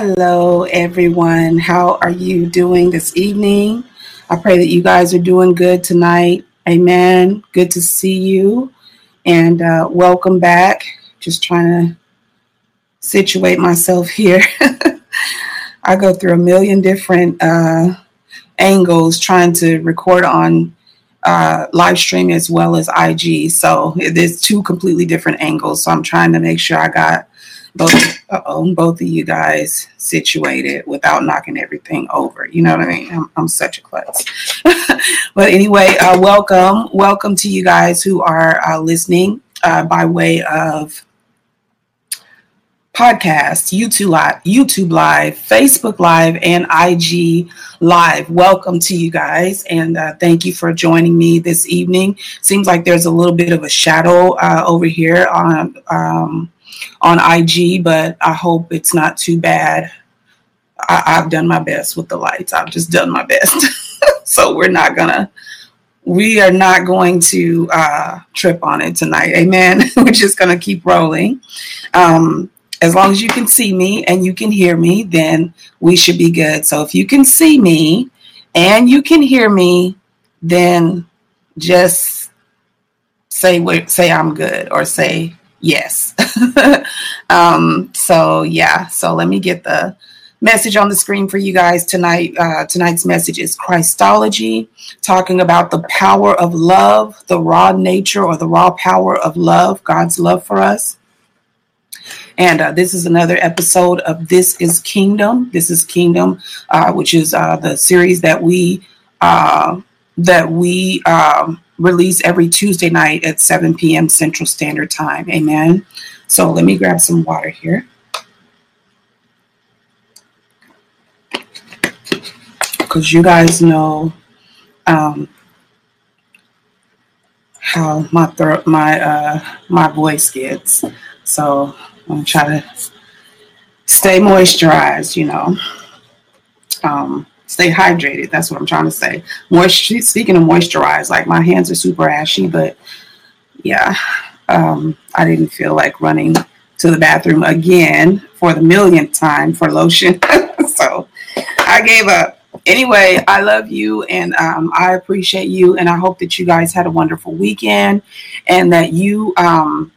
Hello, everyone. How are you doing this evening? I pray that you guys are doing good tonight. Amen. Good to see you. And uh, welcome back. Just trying to situate myself here. I go through a million different uh, angles trying to record on uh, live stream as well as IG. So there's two completely different angles. So I'm trying to make sure I got both both of you guys situated without knocking everything over. You know what I mean? I'm, I'm such a klutz. but anyway, uh, welcome, welcome to you guys who are uh, listening uh, by way of podcast, YouTube Live, YouTube Live, Facebook Live, and IG Live. Welcome to you guys, and uh, thank you for joining me this evening. Seems like there's a little bit of a shadow uh, over here on um, on IG, but I hope it's not too bad. I, I've done my best with the lights. I've just done my best, so we're not gonna we are not going to uh, trip on it tonight. Amen. We're just to keep rolling. Um, as long as you can see me and you can hear me, then we should be good. So if you can see me and you can hear me, then just say say I'm good or say yes. um, so yeah, so let me get the message on the screen for you guys tonight. Uh, tonight's message is Christology, talking about the power of love, the raw nature or the raw power of love, God's love for us. And uh, this is another episode of This is Kingdom. This is Kingdom, uh, which is uh, the series that we uh, that we um, release every Tuesday night at 7 p.m. Central Standard Time. Amen. So let me grab some water here. Because you guys know um, how my throat, my uh, my voice gets. So I'm gonna try to stay moisturized, you know. Um, stay hydrated. That's what I'm trying to say. Moist, speaking of moisturize, like my hands are super ashy, but yeah, um, I didn't feel like running to the bathroom again for the millionth time for lotion. so I gave up. Anyway, I love you and um, I appreciate you, and I hope that you guys had a wonderful weekend and that you um,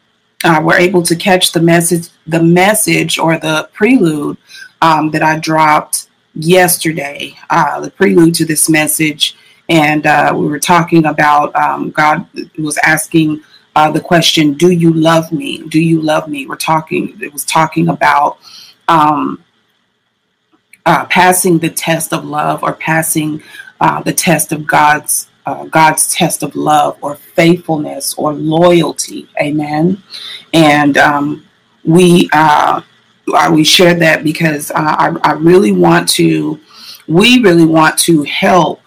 uh, were able to catch the message, the message or the prelude um, that I dropped yesterday, uh, the prelude to this message. And uh, we were talking about um, God was asking uh, the question, Do you love me? Do you love me? We're talking, it was talking about um, uh, passing the test of love or passing uh, the test of God's uh, God's test of love or faithfulness or loyalty. Amen. And um, we uh, we share that because uh, I, I, really want to. We really want to help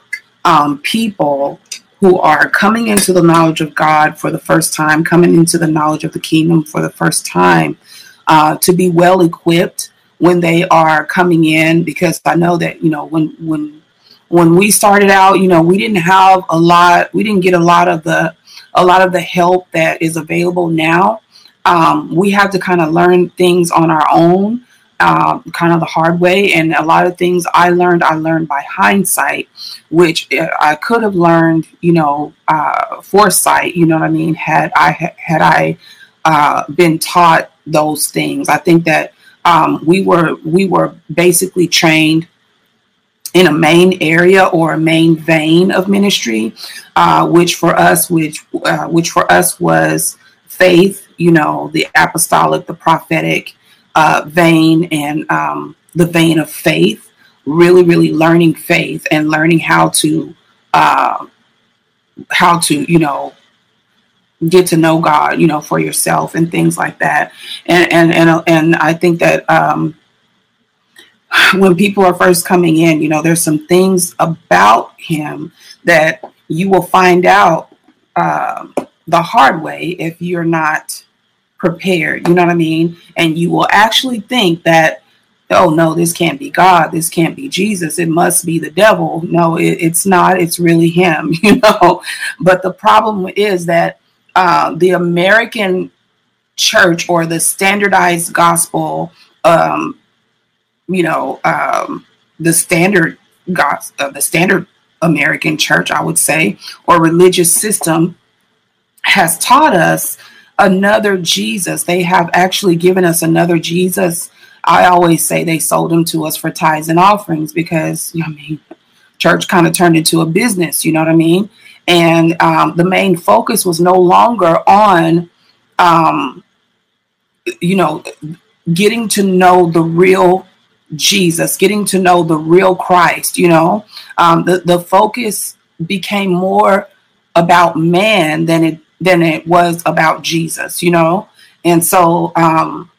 um, people who are coming into the knowledge of God for the first time, coming into the knowledge of the kingdom for the first time, uh, to be well equipped when they are coming in. Because I know that you know when when when we started out, you know, we didn't have a lot, we didn't get a lot of the a lot of the help that is available now. Um, we have to kind of learn things on our own, uh, kind of the hard way. And a lot of things I learned, I learned by hindsight, which uh, I could have learned, you know, uh, foresight. You know what I mean? Had I had I uh, been taught those things, I think that um, we were we were basically trained in a main area or a main vein of ministry, uh, which for us, which uh, which for us was faith. You know, the apostolic, the prophetic uh, vein, and um, the vein of faith. Really, really learning faith and learning how to uh, how to you know get to know God, you know, for yourself and things like that. And and and and I think that um, when people are first coming in, you know, there's some things about him that you will find out uh, the hard way if you're not prepared. You know what I mean? And you will actually think that oh no, this can't be God, this can't be Jesus, it must be the devil. No, it, it's not. It's really him, you know. But the problem is that uh, the American church or the standardized gospel, um, you know, um, the standard gospel, uh, the standard American church, I would say, or religious system has taught us another Jesus. They have actually given us another Jesus. I always say they sold him to us for tithes and offerings because, you know, I mean, church kind of turned into a business, you know what I mean? And um, the main focus was no longer on, um, you know, getting to know the real Jesus, getting to know the real Christ, you know. Um, the, the focus became more about man than it than it was about Jesus, you know? And so, um,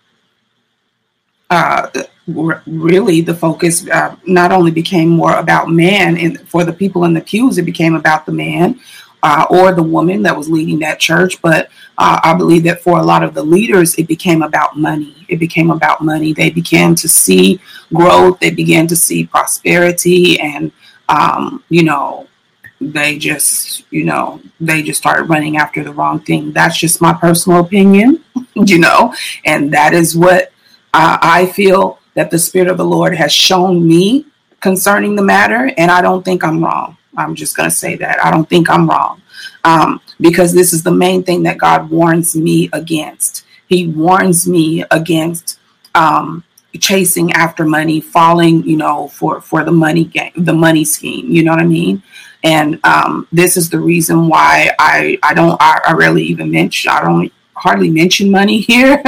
uh, really the focus uh, not only became more about man and for the people in the pews, it became about the man uh, or the woman that was leading that church. But uh, I believe that for a lot of the leaders, it became about money. It became about money. They began to see growth. They began to see prosperity and, um, you know, they just, you know, they just started running after the wrong thing. That's just my personal opinion, you know, and that is what uh, I feel that the Spirit of the Lord has shown me concerning the matter. And I don't think I'm wrong. I'm just going to say that. I don't think I'm wrong um, because this is the main thing that God warns me against. He warns me against um, chasing after money, falling, you know, for for the money game, the money scheme. You know what I mean? And um, this is the reason why I, I don't, I, I rarely even mention, I don't hardly mention money here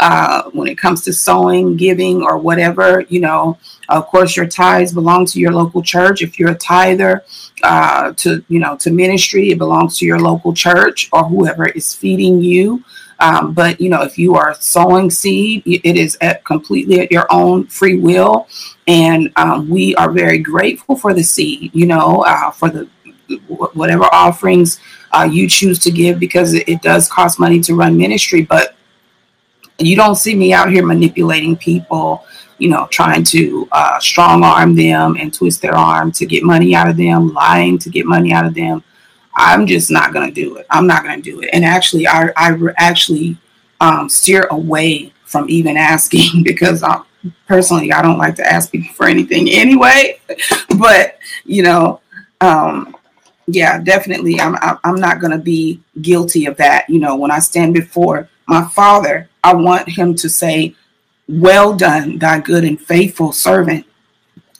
uh, when it comes to sewing, giving, or whatever. You know, of course, your tithes belong to your local church. If you're a tither uh, to, you know, to ministry, it belongs to your local church or whoever is feeding you. Um, but you know, if you are sowing seed, it is at completely at your own free will, and um, we are very grateful for the seed. You know, uh, for the whatever offerings uh, you choose to give, because it, it does cost money to run ministry. But you don't see me out here manipulating people you know, trying to uh, strong arm them and twist their arm to get money out of them, lying to get money out of them. I'm just not going to do it. I'm not going to do it. And actually, I, I actually um, steer away from even asking because I'm, personally, I don't like to ask people for anything anyway. but, you know, um, yeah, definitely, I'm, I'm not going to be guilty of that. You know, when I stand before my father, I want him to say, Well done, thy good and faithful servant.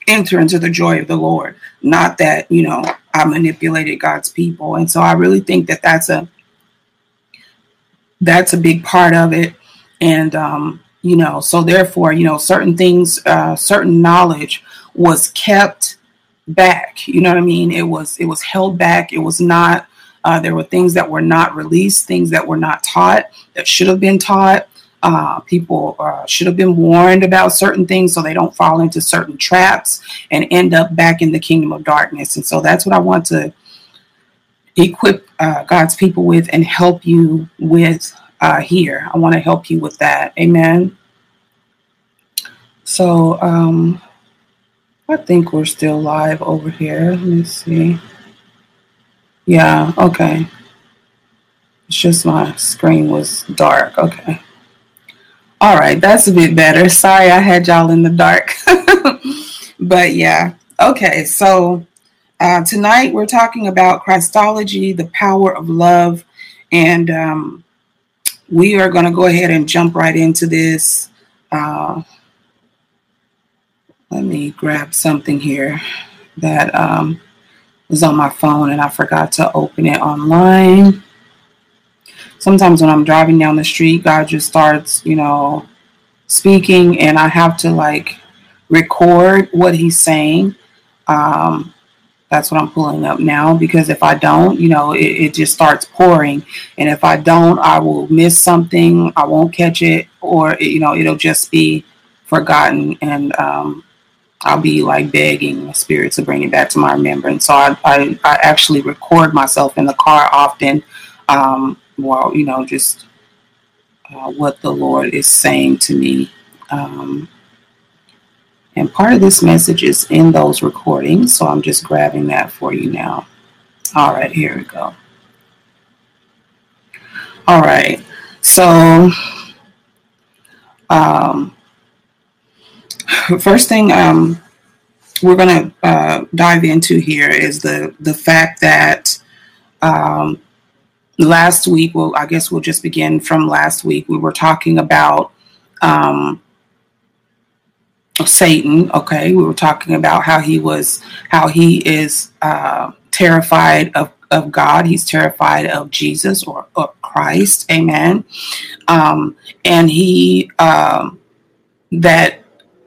Enter into the joy of the Lord. Not that, you know, I manipulated God's people. And so I really think that that's a that's a big part of it. And um, you know, so therefore, you know, certain things, uh, certain knowledge was kept back. You know what I mean? It was it was held back. It was not. Uh, there were things that were not released, things that were not taught that should have been taught. Uh, people uh, should have been warned about certain things so they don't fall into certain traps and end up back in the kingdom of darkness. And so that's what I want to equip uh, God's people with and help you with uh, here. I want to help you with that. Amen. So um, I think we're still live over here. Let me see. Yeah, okay. It's just my screen was dark. Okay. All right, that's a bit better. Sorry I had y'all in the dark. but yeah, okay, so uh, tonight we're talking about Christology, the power of love, and um, we are going to go ahead and jump right into this. Uh, let me grab something here that um, was on my phone and I forgot to open it online sometimes when I'm driving down the street, God just starts, you know, speaking, and I have to like record what He's saying. Um, that's what I'm pulling up now because if I don't, you know, it, it, just starts pouring. And if I don't, I will miss something. I won't catch it, or, you know, it'll just be forgotten. And um, I'll be like begging the spirit to bring it back to my remembrance. So I, I, I actually record myself in the car often um, while, you know, just uh, what the Lord is saying to me. Um, And part of this message is in those recordings, so I'm just grabbing that for you now. All right, here we go. All right, so um, first thing um, we're going to uh, dive into here is the the fact that um, last week, well, I guess we'll just begin from last week. We were talking about um, Satan. Okay, we were talking about how he was, how he is uh, terrified of of God. He's terrified of Jesus or, or Christ. Amen. Um, and he um, that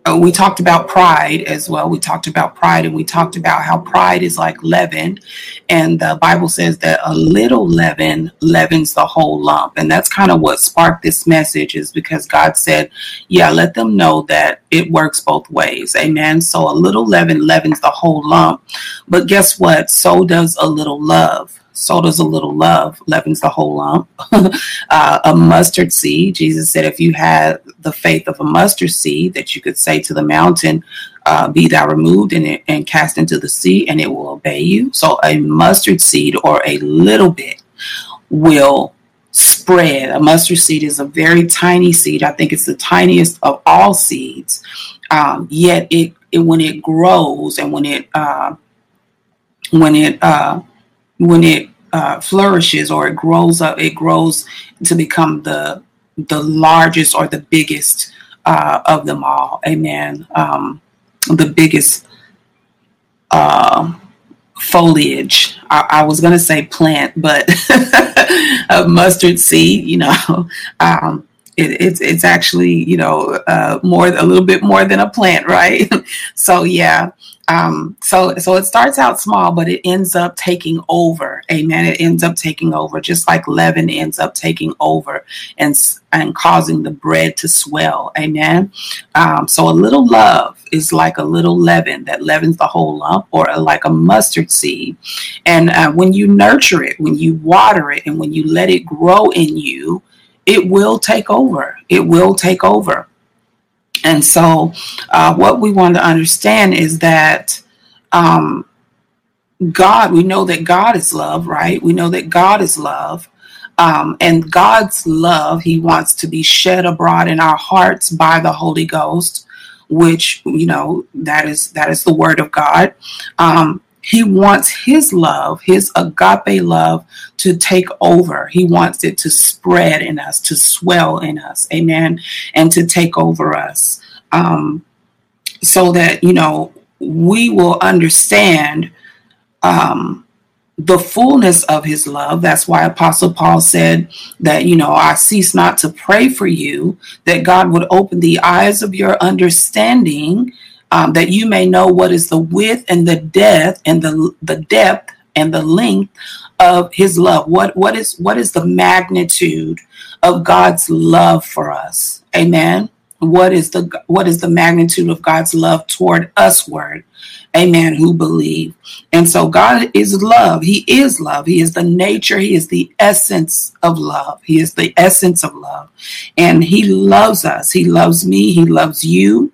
uh, we talked about pride as well. We talked about pride and we talked about how pride is like leaven. And the Bible says that a little leaven leavens the whole lump. And that's kind of what sparked this message is because God said, yeah, let them know that it works both ways. Amen. So a little leaven leavens the whole lump. But guess what? So does a little love so does a little love leavens the whole lump. uh, a mustard seed, Jesus said, if you had the faith of a mustard seed, that you could say to the mountain, uh, "Be thou removed and, and cast into the sea, and it will obey you." So a mustard seed or a little bit will spread. A mustard seed is a very tiny seed. I think it's the tiniest of all seeds. Um, yet it, it, when it grows and when it uh, when it uh, when it uh, flourishes or it grows up, it grows to become the the largest or the biggest uh, of them all. Amen. Um, the biggest uh, foliage. I, I was going to say plant, but a mustard seed. You know, um, it, it's it's actually you know uh, more a little bit more than a plant, right? so yeah, um, so so it starts out small, but it ends up taking over. Amen. It ends up taking over, just like leaven ends up taking over and and causing the bread to swell. Amen. Um, so a little love is like a little leaven that leavens the whole lump, or like a mustard seed. And uh, when you nurture it, when you water it, and when you let it grow in you, it will take over. It will take over. And so, uh, what we want to understand is that um, God, we know that God is love, right? We know that God is love. Um, and God's love, He wants to be shed abroad in our hearts by the Holy Ghost, which you know that is that is the Word of God. Um, he wants his love, his agape love, to take over. He wants it to spread in us, to swell in us, amen, and to take over us. Um, so that, you know, we will understand um, the fullness of his love. That's why Apostle Paul said that, you know, I cease not to pray for you, that God would open the eyes of your understanding um, that you may know what is the width and the depth and the the depth and the length of his love. What what is what is the magnitude of god's love for us? Amen? What is the what is the magnitude of god's love toward us word? Amen? Who believe? And so god is love. He is love. He is the nature. He is the essence of love. He is the essence of love. And he loves us. He loves me. He loves you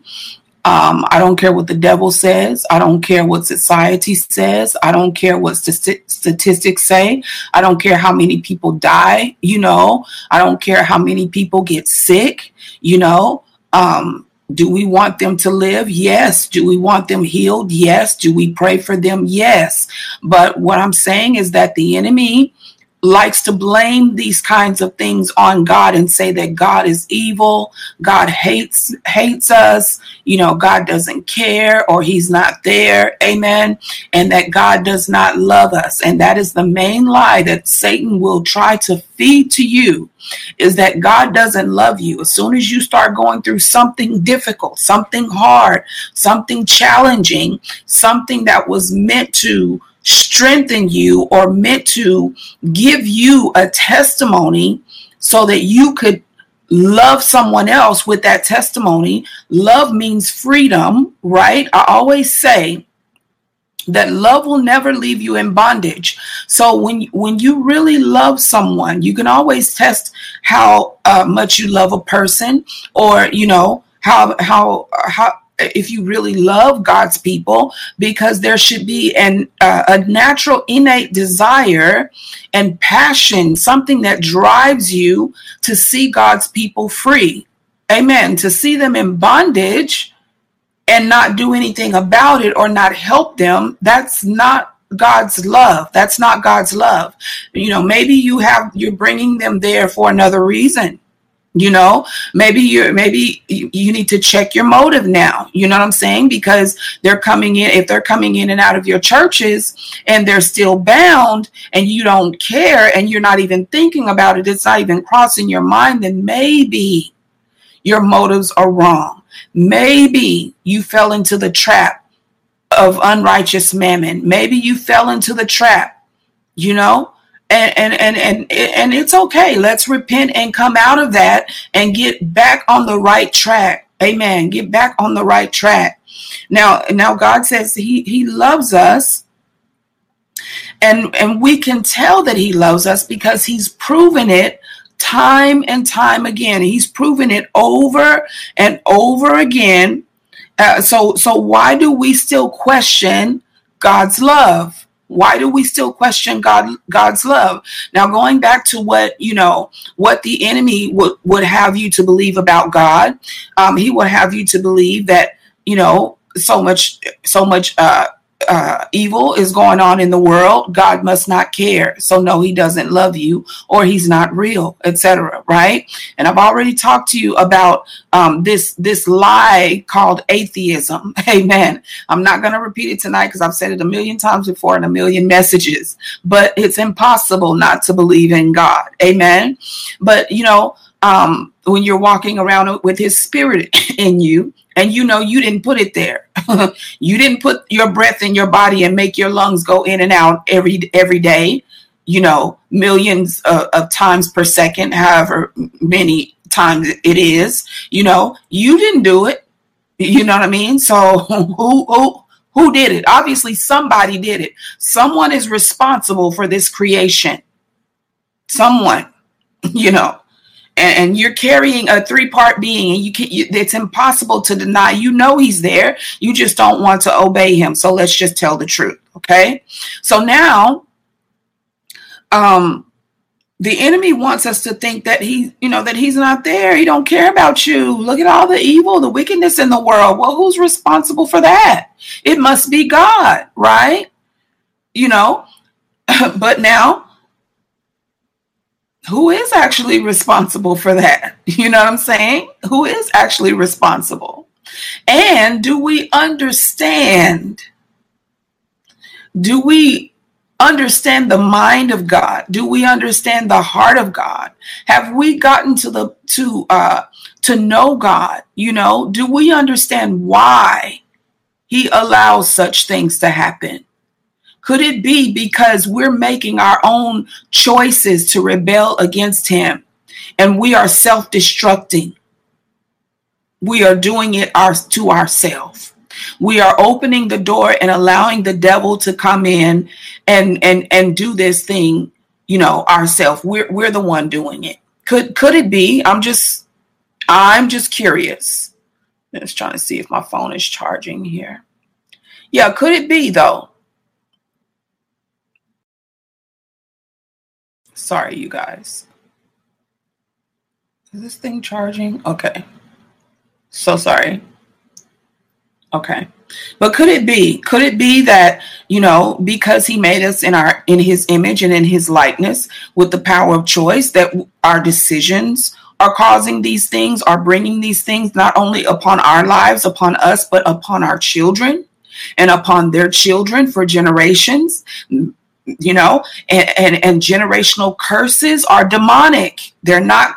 um, I don't care what the devil says. I don't care what society says. I don't care what st- statistics say. I don't care how many people die. You know, I don't care how many people get sick. You know, um, do we want them to live? Yes. Do we want them healed? Yes. Do we pray for them? Yes. But what I'm saying is that the enemy likes to blame these kinds of things on God and say that God is evil, God hates hates us, you know, God doesn't care or he's not there. Amen. And that God does not love us. And that is the main lie that Satan will try to feed to you is that God doesn't love you. As soon as you start going through something difficult, something hard, something challenging, something that was meant to strengthen you or meant to give you a testimony so that you could love someone else with that testimony. Love means freedom, right? I always say that love will never leave you in bondage. So when when you really love someone, you can always test how uh, much you love a person or you know how how how if you really love God's people, because there should be an uh, a natural innate desire and passion, something that drives you to see God's people free. Amen. To see them in bondage and not do anything about it or not help them, that's not God's love. That's not God's love. You know, maybe you have you're bringing them there for another reason you know maybe you're maybe you, need to check your motive now. You know what i'm saying? Because they're coming in if they're coming in and out of your churches and they're still bound and you don't care and you're not even thinking about it it's not even crossing your mind then maybe your motives are wrong. Maybe you fell into the trap of unrighteous mammon. Maybe you fell into the trap you know and and and and, and it's okay. Let's repent and come out of that and get back on the right track. Amen. Get back on the right track. Now now god says he he loves us. And and we can tell that he loves us because he's proven it time and time again. He's proven it over and over again. Uh, so so why do we still question god's love why do we still question God God's love? Now going back to what you know, what the enemy would would have you to believe about God, um, he would have you to believe that you know so much so much uh, uh, evil is going on in the world, God must not care. So no, He doesn't love you, or He's not real, etc. Right? And I've already talked to you about um, this this lie called atheism. Amen. I'm not going to repeat it tonight because I've said it a million times before in a million messages. But it's impossible not to believe in God. Amen. But you know, um, when you're walking around with His Spirit in you, and you know you didn't put it there. You didn't put your breath in your body and make your lungs go in and out every every day you know millions of, of times per second however many times it is you know. You didn't do it. You know what i mean? So who who who did it? Obviously somebody did it. Someone is responsible for this creation. Someone you know and, you're carrying a three part being and you can you, it's impossible to deny. You know he's there. You just don't want to obey him. So let's just tell the truth okay? So now um the enemy wants us to think that he you know that he's not there. He don't care about you. Look at all the evil the wickedness in the world. Well who's responsible for that? It must be god right? You know? But now who is actually responsible for that? You know what I'm saying? Who is actually responsible? And do we understand? Do we understand the mind of God? Do we understand the heart of God? Have we gotten to the to uh to know God? You know, do we understand why he allows such things to happen? Could it be because we're making our own choices to rebel against Him and we are self destructing? We are doing it our, to ourselves. We are opening the door and allowing the devil to come in and and and do this thing, you know, ourselves. We're we're the one doing it. Could could it be? I'm just I'm just curious. I'm just trying to see if my phone is charging here. Yeah, could it be though? Sorry, you guys. Is this thing charging? Okay. So sorry. Okay. But could it be? Could it be that, you know, because he made us in our in his image and in his likeness with the power of choice that our decisions are causing these things, are bringing these things not only upon our lives, upon us, but upon our children and upon their children for generations you know, and, and, and generational curses are demonic. They're not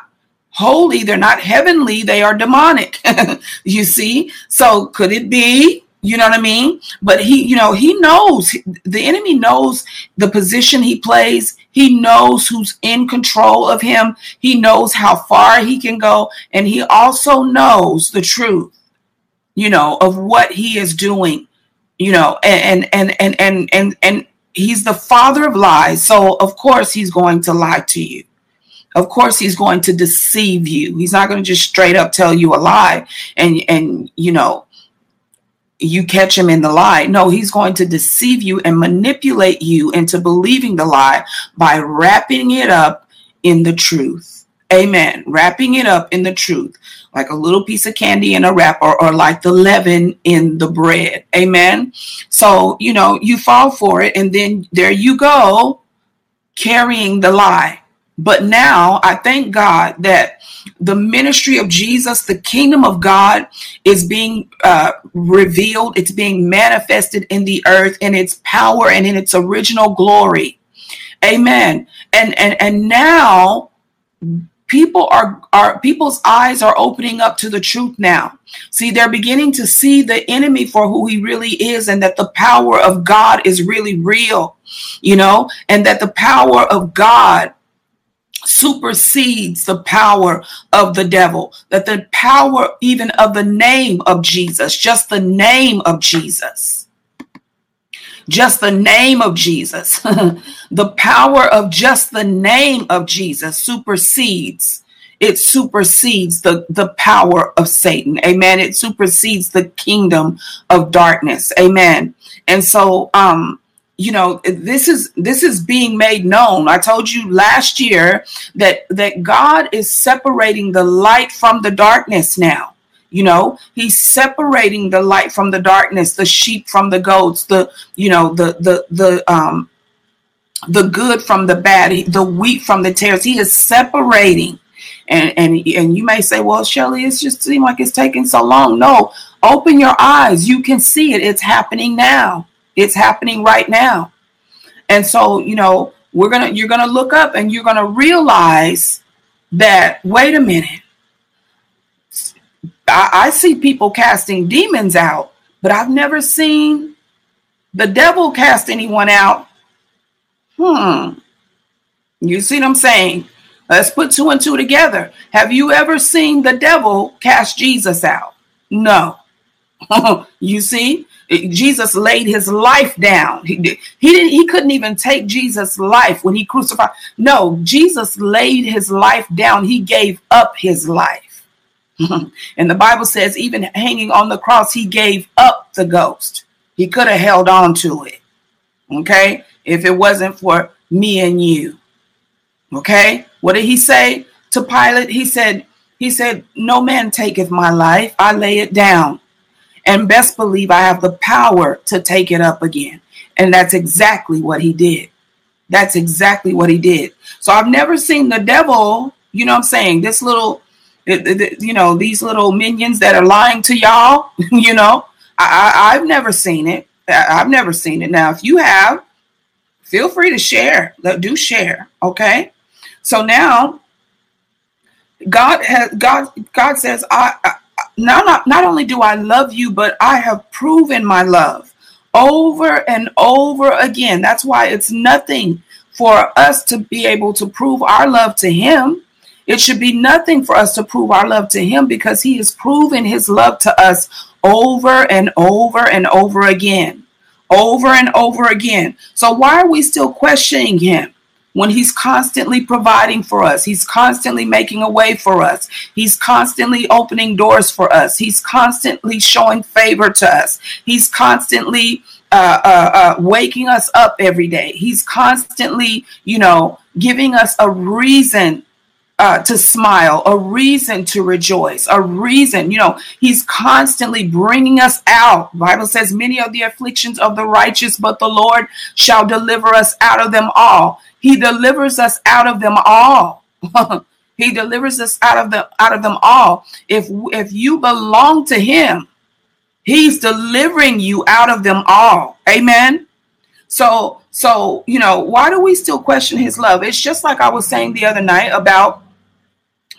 holy, they're not heavenly, they are demonic. you see? So could it be? You know what I mean? But he, you know, he knows the enemy knows the position he plays. He knows who's in control of him. He knows how far he can go. And he also knows the truth, you know, of what he is doing, you know, and and and and and and he's the father of lies. So, of course, he's going to lie to you. Of course, he's going to deceive you. He's not going to just straight up tell you a lie and, and, you know, you catch him in the lie. No, he's going to deceive you and manipulate you into believing the lie by wrapping it up in the truth. Amen. Wrapping it up in the truth, like a little piece of candy in a wrapper or like the leaven in the bread. Amen. So, you know, you fall for it and then there you go carrying the lie. But now I thank God that the ministry of Jesus, the kingdom of God, is being uh, revealed. It's being manifested in the earth in its power and in its original glory. Amen. And and and now people are are people's eyes are opening up to the truth now. See they're beginning to see the enemy for who he really is and that the power of god is really real you know and that the power of god supersedes the power of the devil that the power even of the name of jesus just the name of jesus just the name of Jesus, the power of just the name of Jesus supersedes. It supersedes the, the power of Satan. Amen. It supersedes the kingdom of darkness. Amen. And so, um, you know this is this is being made known i told you last year that that god is separating the light from the darkness now you know he's separating the light from the darkness the sheep from the goats the you know the the the um the good from the bad the wheat from the tares. He is separating. And and and you may say well shelly it's just seem like it's taking so long. No open your eyes. You can see it. It's happening now. It's happening right now. And so you know we're gonna you're gonna look up and you're gonna realize that wait a minute I, I see people casting demons out, but I've never seen the devil cast anyone out. Hmm. You see what I'm saying? Let's put two and two together. Have you ever seen the devil cast Jesus out? No. you see, Jesus laid his life down. He, he didn't. He couldn't even take Jesus' life when he crucified. No, Jesus laid his life down. He gave up his life. and the Bible says, even hanging on the cross, he gave up the ghost. He could have held on to it. Okay. If it wasn't for me and you. Okay. What did he say to Pilate? He said, he said, No man taketh my life. I lay it down. And best believe I have the power to take it up again. And that's exactly what he did. That's exactly what he did. So I've never seen the devil, you know what I'm saying? This little you know, these little minions that are lying to y'all, you know, I, have never seen it. I've never seen it. Now, if you have, feel free to share. Do share. Okay. So now God has God God says, I, I not, not not only do I love you, but I have proven my love over and over again. That's why it's nothing for us to be able to prove our love to him it should be nothing for us to prove our love to Him because He has proven His love to us over and over and over again. Over and over again. So, why are we still questioning Him? when he's constantly providing for us. He's constantly making a way for us. He's constantly opening doors for us. He's constantly showing favor to us. He's constantly uh, uh, uh, waking us up every day. He's constantly, you know, giving us a reason uh, to smile, a reason to rejoice, a reason. You know, He's constantly bringing us out. Bible says, "Many of the afflictions of the righteous, but the Lord shall deliver us out of them all." He delivers us out of them all. he delivers us out of the out of them all. If if you belong to Him, He's delivering you out of them all. Amen. So so you know why do we still question His love? It's just like I was saying the other night about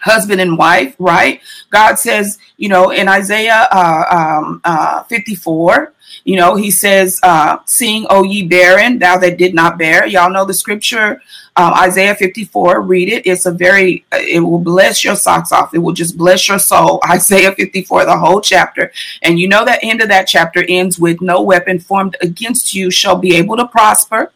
husband and wife, right? God says, you know, in Isaiah uh, um, uh, 54, you know, he says, uh, Sing, O ye barren, thou that did not bear. Y'all know the scripture, um, Isaiah 54, read it. It's a very, it will bless your socks off. It will just bless your soul. Isaiah 54, the whole chapter. And you know, that end of that chapter ends with, No weapon formed against you shall be able to prosper.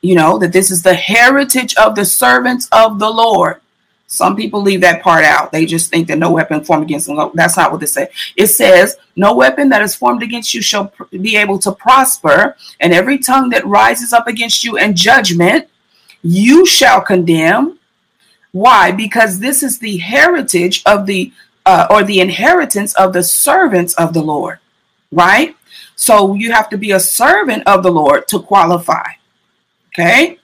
You know, that this is the heritage of the servants of the Lord Some people leave that part out. They just think that no weapon formed against them. That's not what it says. It says, No weapon that is formed against you shall be able to prosper, and every tongue that rises up against you in judgment, you shall condemn. Why? Because this is the heritage of the, uh, or the inheritance of the servants of the Lord, right? So you have to be a servant of the Lord to qualify. Okay.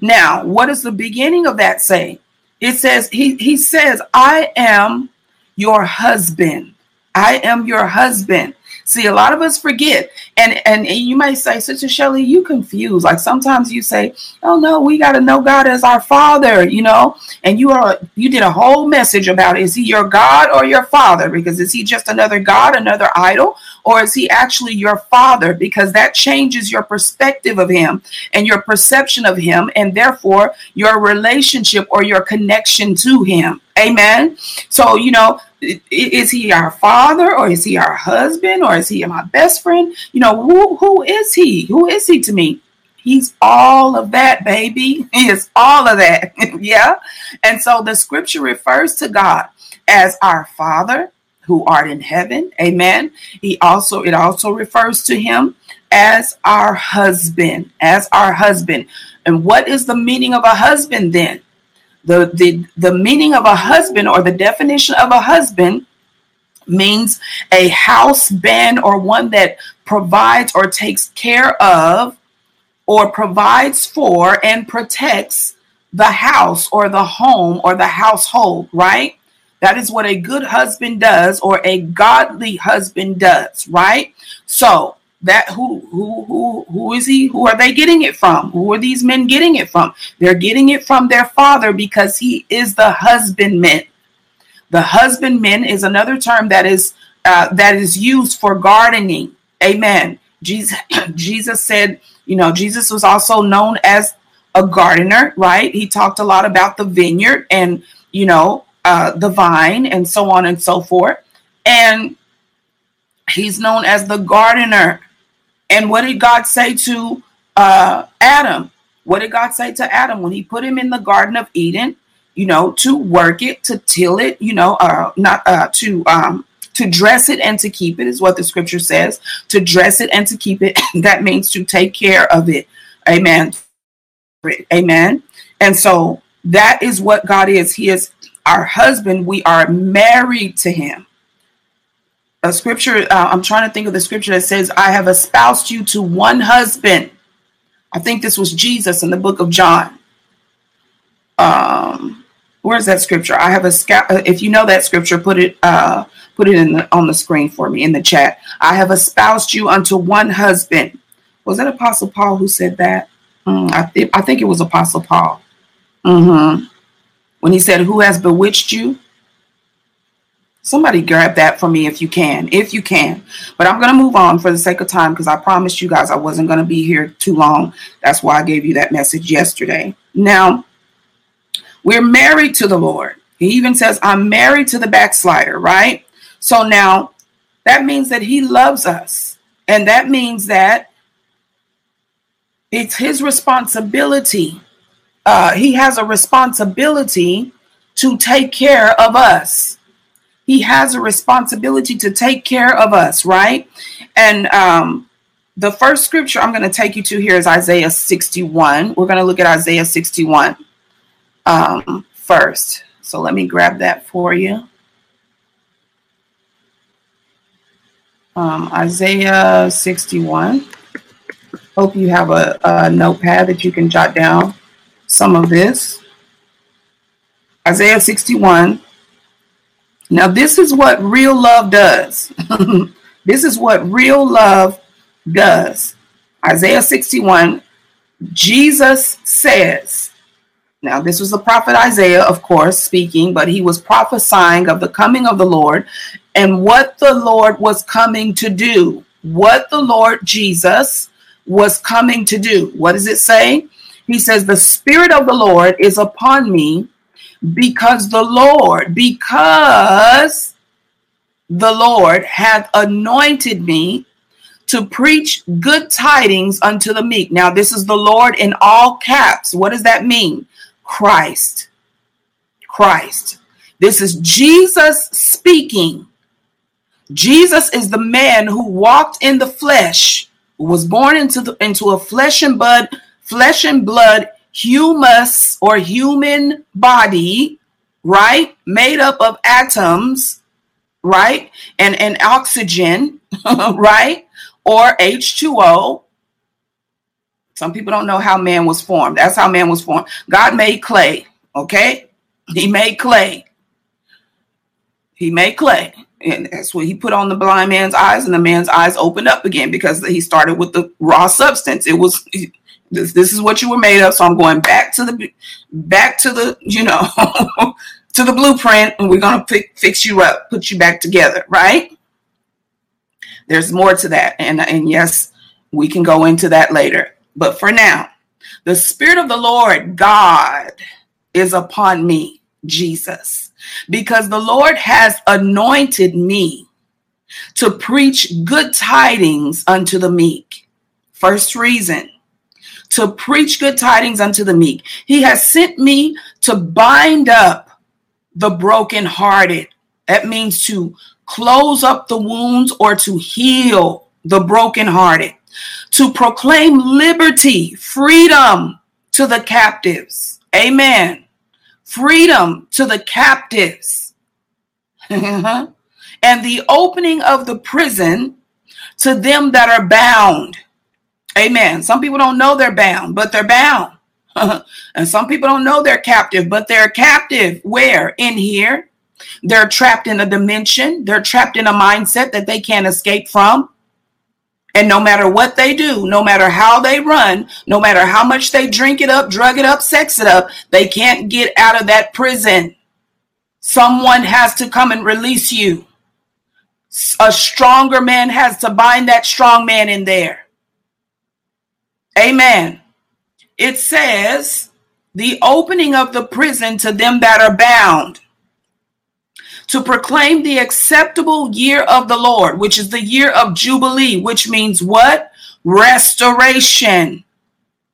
Now, what does the beginning of that say? It says, he, he says, I am your husband. I am your husband. See, a lot of us forget, and and, you might say, Sister Shelley, you confused. Like sometimes you say, "Oh no, we got to know God as our Father," you know, and you are you did a whole message about is He your God or your Father? Because is He just another God, another idol, or is He actually your Father? Because that changes your perspective of Him and your perception of Him, and therefore your relationship or your connection to Him. Amen. So you know is he our father or is he our husband or is he my best friend? You know, who, who is he? Who is he to me? He's all of that, baby. He is all of that. yeah. And so the scripture refers to God as our father who art in heaven. Amen. He also, it also refers to him as our husband, as our husband. And what is the meaning of a husband then? The, the, the meaning of a husband or the definition of a husband means a house band or one that provides or takes care of or provides for and protects the house or the home or the household, right? That is what a good husband does or a godly husband does, right? So, that who who who who is he? Who are they getting it from? Who are these men getting it from? They're getting it from their father because he is the husbandman. The husbandman is another term that is uh, that is used for gardening. Amen. Jesus jesus said you know jesus was also known as a gardener right? He talked a lot about the vineyard and you know uh, the vine and so on and so forth. And he's known as the gardener and what did God say to uh, Adam? What did God say to Adam when he put him in the Garden of Eden? You know, to work it, to till it, you know, uh, not uh, to um, to dress it and to keep it is what the scripture says. To dress it and to keep it, that means to take care of it. Amen. Amen. And so that is what God is. He is our husband. We are married to him a scripture uh, i'm trying to think of the scripture that says i have espoused you to one husband. I think this was jesus in the book of john. Um where's that scripture? I have a uh, if you know that scripture put it uh put it in the, on the screen for me in the chat. I have espoused you unto one husband. Was that apostle paul who said that? Mm, I, th- I think it was apostle paul. Mm-hmm. when he said who has bewitched you Somebody grab that for me if you can, if you can. But I'm going to move on for the sake of time because I promised you guys I wasn't going to be here too long. That's why I gave you that message yesterday. Now, we're married to the Lord. He even says, I'm married to the backslider, right? So now that means that he loves us. And that means that it's his responsibility. Uh, he has a responsibility to take care of us he has a responsibility to take care of us, right? And um, the first scripture I'm going to take you to here is Isaiah 61. We're going to look at Isaiah 61 um, first. So let me grab that for you. Um, Isaiah 61. Hope you have a, a notepad that you can jot down some of this. Isaiah 61, now, this is what real love does. this is what real love does. Isaiah 61, Jesus says, now, this was the prophet Isaiah, of course, speaking, but he was prophesying of the coming of the Lord and what the Lord was coming to do. What the Lord Jesus was coming to do. What does it say? He says, The Spirit of the Lord is upon me because the Lord, because the Lord hath anointed me to preach good tidings unto the meek. Now, this is the Lord in all caps. What does that mean? Christ. Christ. This is Jesus speaking. Jesus is the man who walked in the flesh, was born into the, into a flesh and blood, flesh and blood humus or human body, right? Made up of atoms, right? And and oxygen, right? Or H2O. Some people don't know how man was formed. That's how man was formed. God made clay, okay? He made clay. He made clay. And that's what he put on the blind man's eyes, and the man's eyes opened up again because he started with the raw substance. It was this, this is what you were made of. So I'm going back to the back to the, you know, to the blueprint, and we're gonna fix you up, put you back together, right? There's more to that. And and yes, we can go into that later. But for now, the Spirit of the Lord God is upon me, Jesus, because the Lord has anointed me to preach good tidings unto the meek. First reason, to preach good tidings unto the meek. He has sent me to bind up the brokenhearted. That means to close up the wounds or to heal the brokenhearted, to proclaim liberty, freedom to the captives. Amen. Freedom to the captives. and the opening of the prison to them that are bound. Amen. Some people don't know they're bound, but they're bound. and some people don't know they're captive, but they're captive. Where? In here. They're trapped in a dimension. They're trapped in a mindset that they can't escape from. And no matter what they do, no matter how they run, no matter how much they drink it up, drug it up, sex it up, they can't get out of that prison. Someone has to come and release you. A stronger man has to bind that strong man in there. Amen. It says, the opening of the prison to them that are bound, to proclaim the acceptable year of the Lord, which is the year of Jubilee, which means what? Restoration.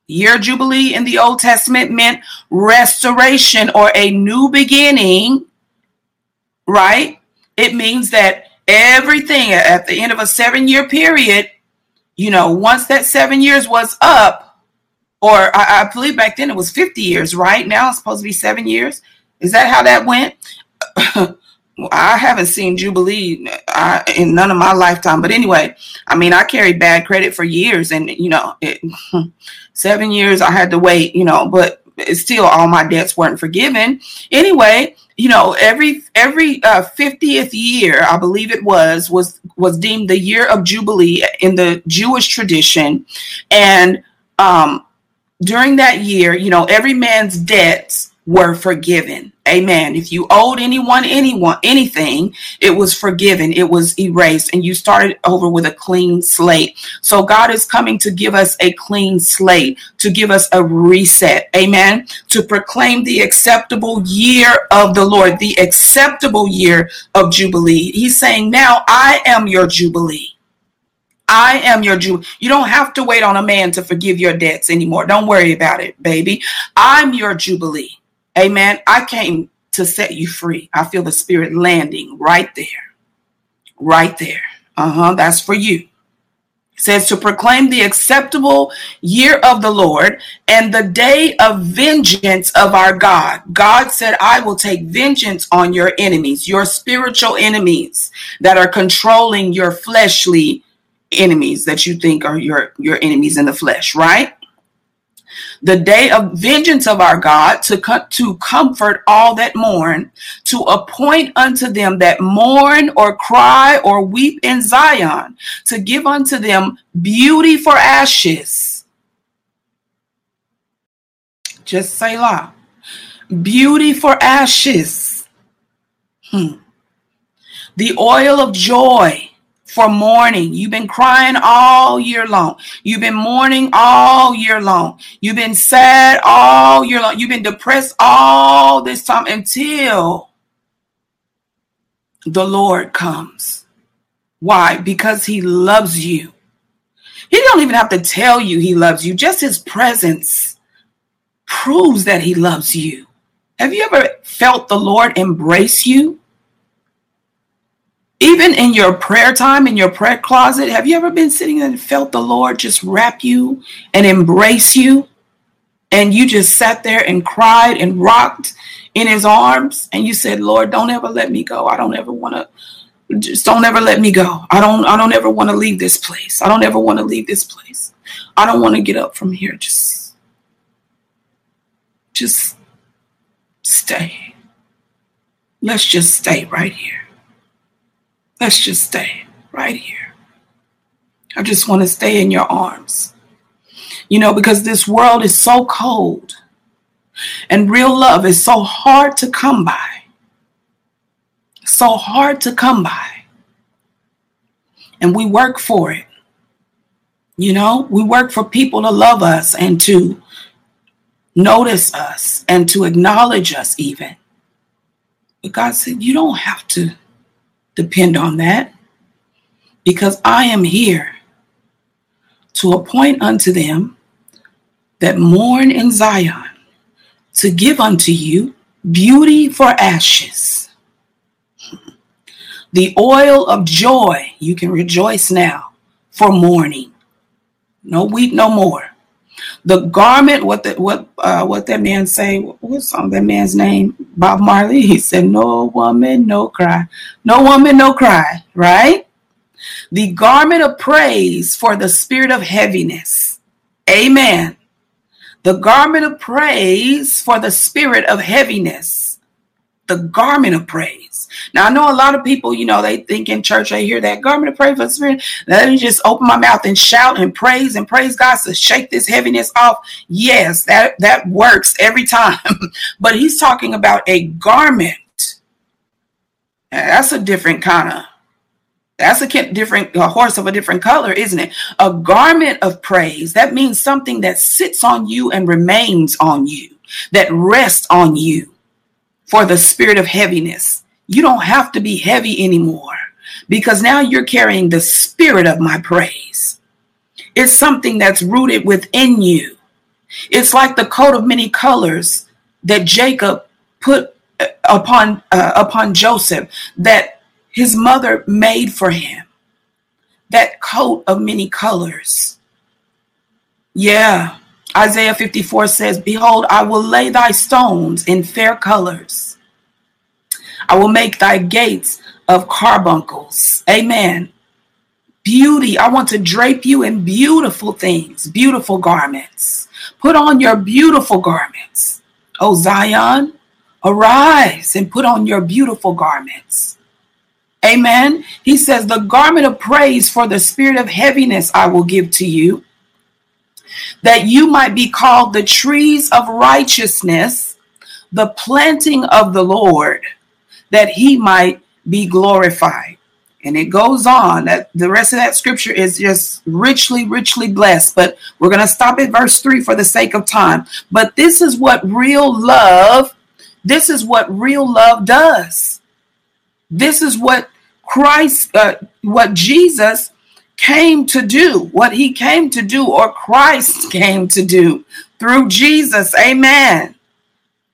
Year Jubilee in the Old Testament meant restoration or a new beginning, right? It means that everything at the end of a seven year period you know, once that seven years was up, or I, I, believe back then it was 50 years, right? Now it's supposed to be seven years. Is that how that went? I haven't seen Jubilee uh, in none of my lifetime. But anyway, I mean, I carried bad credit for years, and you know, it, seven years I had to wait, you know, but still all my debts weren't forgiven. Anyway, you know, every every uh, 50th year, I believe it was, was was deemed the year of jubilee in the Jewish tradition, and um, during that year, you know, every man's debts were forgiven. Amen. If you owed anyone, anyone, anything, it was forgiven, it was erased, and you started over with a clean slate. So God is coming to give us a clean slate, to give us a reset. Amen. To proclaim the acceptable year of the Lord, the acceptable year of Jubilee. He's saying, Now I am your Jubilee. I am your Jubilee. You don't have to wait on a man to forgive your debts anymore. Don't worry about it, baby. I'm your Jubilee. Amen. I came to set you free. I feel the spirit landing right there. Right there. Uh-huh. That's for you. It says to proclaim the acceptable year of the Lord and the day of vengeance of our God. God said, I will take vengeance on your enemies, your spiritual enemies that are controlling your fleshly enemies that you think are your, your enemies in the flesh, right? The day of vengeance of our God to, co- to comfort all that mourn, to appoint unto them that mourn or cry or weep in Zion, to give unto them beauty for ashes. Just say la. Beauty for ashes. Hmm. The oil of joy for mourning. You've been crying all year long. You've been mourning all year long. You've been sad all year long. You've been depressed all this time until the Lord comes. Why? Because he loves you. He don't even have to tell you he loves you. Just his presence proves that he loves you. Have you ever felt the Lord embrace you? Even in your prayer time, in your prayer closet, have you ever been sitting and felt the Lord just wrap you and embrace you? And you just sat there and cried and rocked in his arms and you said, Lord, don't ever let me go. I don't ever want to just don't ever let me go. I don't I don't ever want to leave this place. I don't ever want to leave this place. I don't want to get up from here. Just just stay. Let's just stay right here. Let's just stay right here. I just want to stay in your arms. You know, because this world is so cold and real love is so hard to come by. So hard to come by. And we work for it. You know, we work for people to love us and to notice us and to acknowledge us, even. But God said, You don't have to depend on that because I am here to appoint unto them that mourn in Zion to give unto you beauty for ashes, the oil of joy. You can rejoice now for mourning. No weep no more. The garment, what the, what uh, what that man say? What's on that man's name? Bob Marley. He said, "No woman, no cry. No woman, no cry." Right? The garment of praise for the spirit of heaviness. Amen the garment of praise for the spirit of heaviness. The garment of praise. Now I know a lot of people, you know, they think in church they hear that garment of praise for the spirit. Let me just open my mouth and shout and praise and praise God to shake this heaviness off. Yes, that that works every time. but he's talking about a garment. That's a different kind of that's a different a horse of a different color, isn't it? A garment of praise. That means something that sits on you and remains on you, that rests on you for the spirit of heaviness. You don't have to be heavy anymore because now you're carrying the spirit of my praise. It's something that's rooted within you. It's like the coat of many colors that Jacob put uh, upon uh, upon Joseph that his mother made for him. That coat of many colors. Yeah. Isaiah 54 says, Behold, I will lay thy stones in fair colors. I will make thy gates of carbuncles. Amen. Beauty. I want to drape you in beautiful things, beautiful garments. Put on your beautiful garments. O Zion, arise and put on your beautiful garments. Amen. He says, The garment of praise for the spirit of heaviness I will give to you, that you might be called the trees of righteousness, the planting of the Lord, that he might be glorified. And it goes on that the rest of that scripture is just richly, richly blessed. But we're going to stop at verse three for the sake of time. But this is what real love, this is what real love does. This is what Christ, uh, what Jesus came to do, what he came to do, or Christ came to do through Jesus. Amen.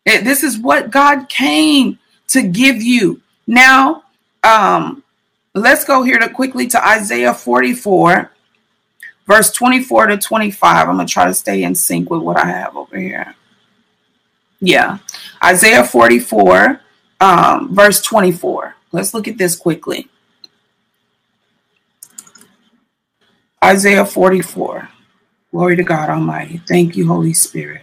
This is what God came to give you. Now, um, let's go here to quickly to Isaiah 44, verse 24 to 25. I'm going to try to stay in sync with what I have over here. Yeah, Isaiah 44, um, verse 24. Let's look at this quickly. Isaiah 44. Glory to God Almighty. Thank you, Holy Spirit.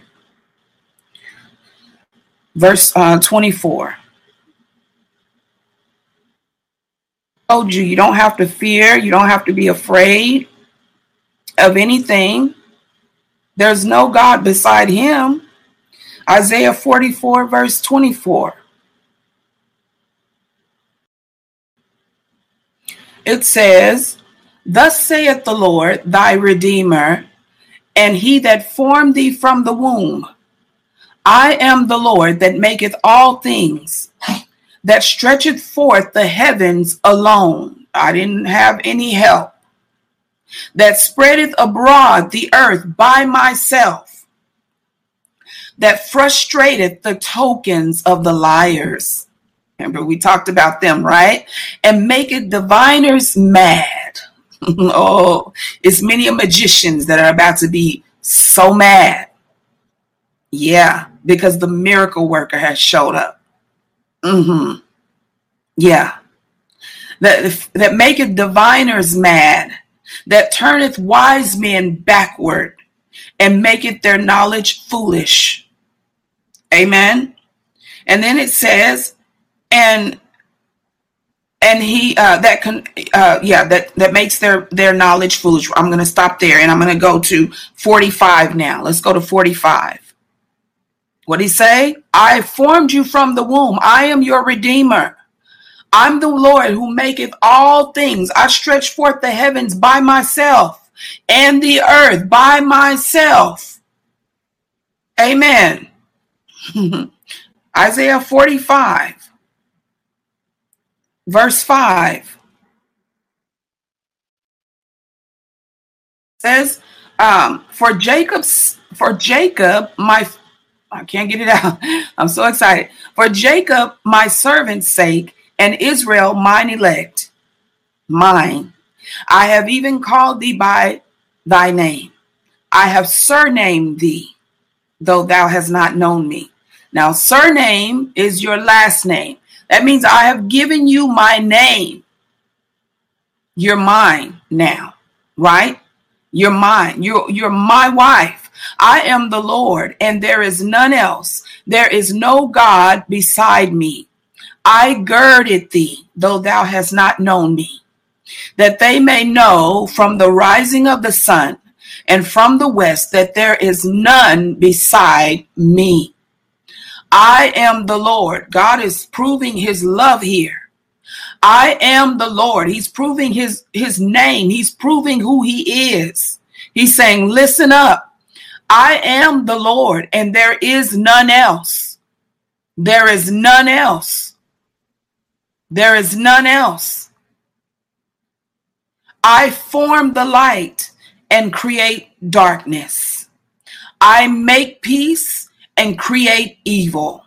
Verse uh, 24. Told you, you don't have to fear, you don't have to be afraid of anything. There's no God beside him. Isaiah 44, verse 24. it says, Thus saith the Lord, thy Redeemer, and he that formed thee from the womb. I am the Lord that maketh all things, that stretcheth forth the heavens alone. I didn't have any help. That spreadeth abroad the earth by myself. that frustrateth the tokens of the liars. Remember, we talked about them, right? And maketh diviners mad. oh, it's many magicians that are about to be so mad. Yeah, because the miracle worker has showed up. Mm-hmm. Yeah. That that maketh diviners mad, that turneth wise men backward, and maketh their knowledge foolish. Amen. And then it says, and and he uh, that can uh, yeah that that makes their their knowledge foolish. I'm going to stop there and I'm going to go to 45 now. Let's go to 45. What he say? I formed you from the womb. I am your redeemer. I'm the Lord who maketh all things. I stretch forth the heavens by myself and the earth by myself. Amen. Isaiah 45 verse 5 says um, for jacob's for jacob my i can't get it out i'm so excited for jacob my servant's sake and israel mine elect mine i have even called thee by thy name i have surnamed thee though thou hast not known me now surname is your last name that means I have given you my name. You're mine now, right? You're mine. You're, you're my wife. I am the Lord, and there is none else. There is no God beside me. I girded thee, though thou hast not known me, that they may know from the rising of the sun and from the west that there is none beside me. I am the Lord. God is proving his love here. I am the Lord. He's proving his, his name. He's proving who he is. He's saying, listen up. I am the Lord and there is none else. There is none else. There is none else. I form the light and create darkness. I make peace and create evil.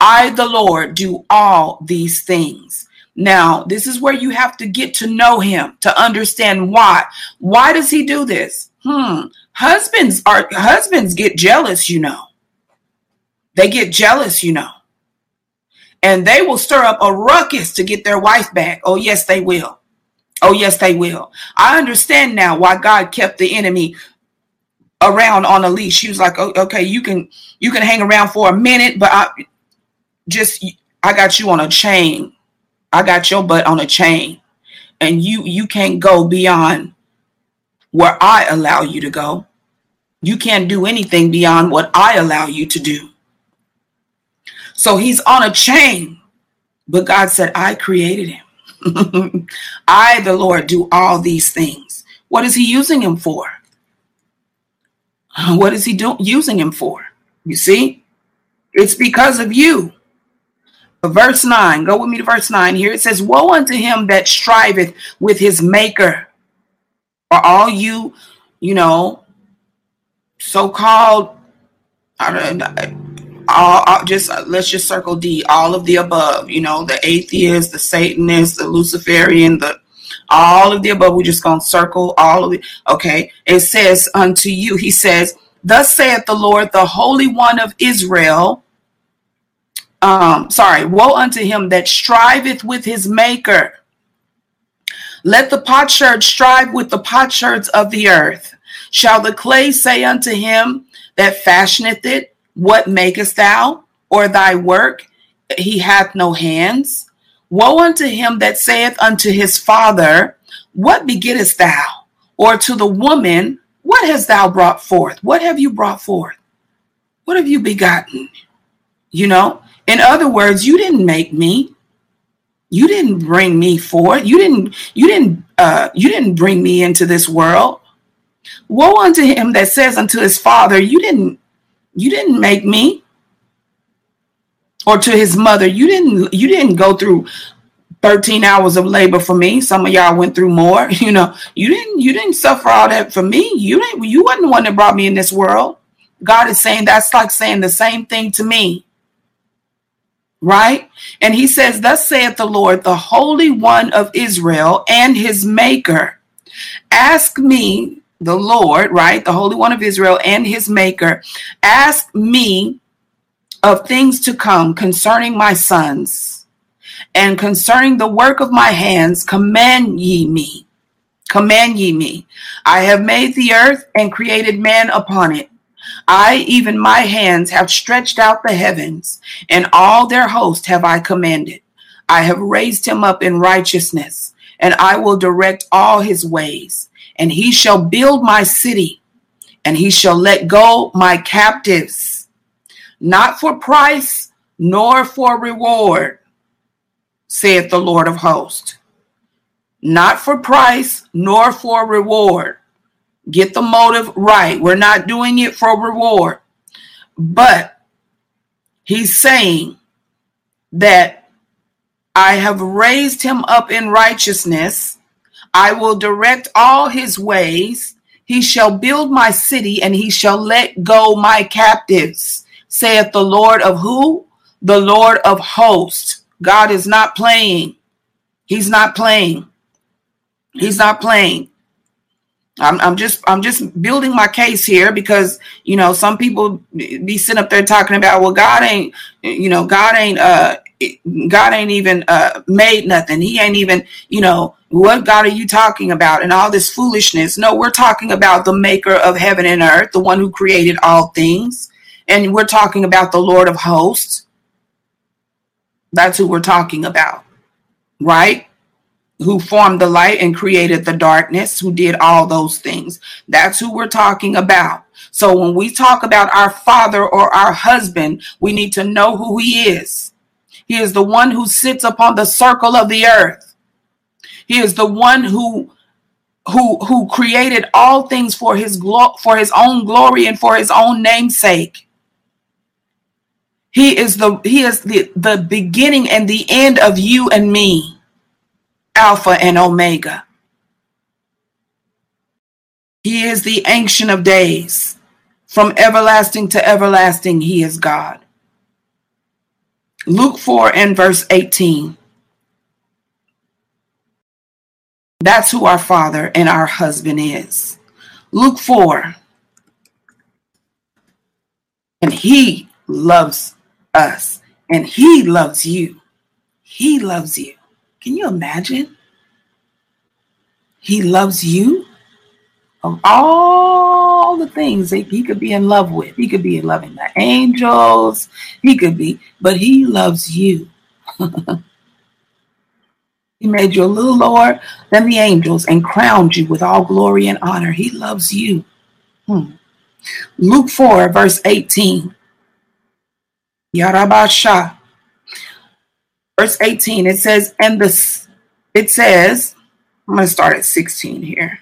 I, the Lord, do all these things. Now, this is where you have to get to know him to understand why. Why does he do this? Hmm. Husbands are husbands get jealous, you know. They get jealous, you know. And they will stir up a ruckus to get their wife back. Oh, yes, they will. Oh, yes, they will. I understand now why God kept the enemy around on a leash. She was like, oh, okay, you can you can hang around for a minute, but I just I got you on a chain. I got your butt on a chain, and you you can't go beyond where I allow you to go. You can't do anything beyond what I allow you to do. So he's on a chain, but God said, I created him. I, the Lord, do all these things. What is he using him for? What is he doing using him for? You see? It's because of you. Verse 9, go with me to verse 9 here. It says, Woe unto him that striveth with his maker. Are all you, you know, so called, I don't all, just let's just circle D, all of the above, you know, the atheist, the Satanist, the Luciferian, the all of the above. We're just to circle all of it. Okay. It says unto you, he says, Thus saith the Lord, the Holy One of Israel. Um, sorry, woe unto him that striveth with his maker. Let the potsherd strive with the potsherds of the earth. Shall the clay say unto him that fashioneth it, What makest thou? Or thy work? He hath no hands. Woe unto him that saith unto his father, What begettest thou? Or to the woman, What hast thou brought forth? What have you brought forth? What have you begotten? You know, in other words, you didn't make me. You didn't bring me forth. You didn't, you didn't, uh, you didn't bring me into this world. Woe unto him that says unto his father, You didn't, you didn't make me or to his mother you didn't you didn't go through 13 hours of labor for me some of y'all went through more you know you didn't you didn't suffer all that for me you didn't you wasn't the one that brought me in this world God is saying that's like saying the same thing to me. Right? And he says, Thus saith the Lord, the Holy One of Israel and his Maker. Ask me, the Lord, right? The Holy One of Israel and his Maker. Ask me of things to come concerning my sons and concerning the work of my hands, command ye me. Command ye me. I have made the earth and created man upon it. I, even my hands, have stretched out the heavens, and all their host have I commanded. I have raised him up in righteousness, and I will direct all his ways. And he shall build my city, and he shall let go my captives, not for price nor for reward, saith the Lord of hosts not for price nor for reward. Get the motive right. We're not doing it for reward. But he's saying that I have raised him up in righteousness. I will direct all his ways. He shall build my city and he shall let go my captives, saith the Lord of who? The Lord of hosts. God is not playing. He's not playing. He's not playing. I'm, I'm just I'm just building my case here because you know some people be sitting up there talking about well God ain't you know God ain't uh God ain't even uh made nothing he ain't even you know what God are you talking about and all this foolishness no we're talking about the maker of heaven and earth the one who created all things and we're talking about the Lord of hosts that's who we're talking about right who formed the light and created the darkness, who did all those things. That's who we're talking about. So when we talk about our father or our husband, we need to know who he is. He is the one who sits upon the circle of the earth. He is the one who who who created all things for his glo- for his own glory and for his own namesake. He is the he is the, the beginning and the end of you and me. Alpha and Omega. He is the Ancient of Days. From everlasting to everlasting, He is God. Luke 4 and verse 18. That's who our Father and our husband is. Luke 4. And He loves us, and He loves you. He loves you. Can you imagine? He loves you of all the things that he could be in love with. He could be in loving the angels. He could be, but he loves you. he made you a little lower than the angels and crowned you with all glory and honor. He loves you. Hmm. Luke 4, verse 18. Yarabasha verse 18 it says and this it says i'm going to start at 16 here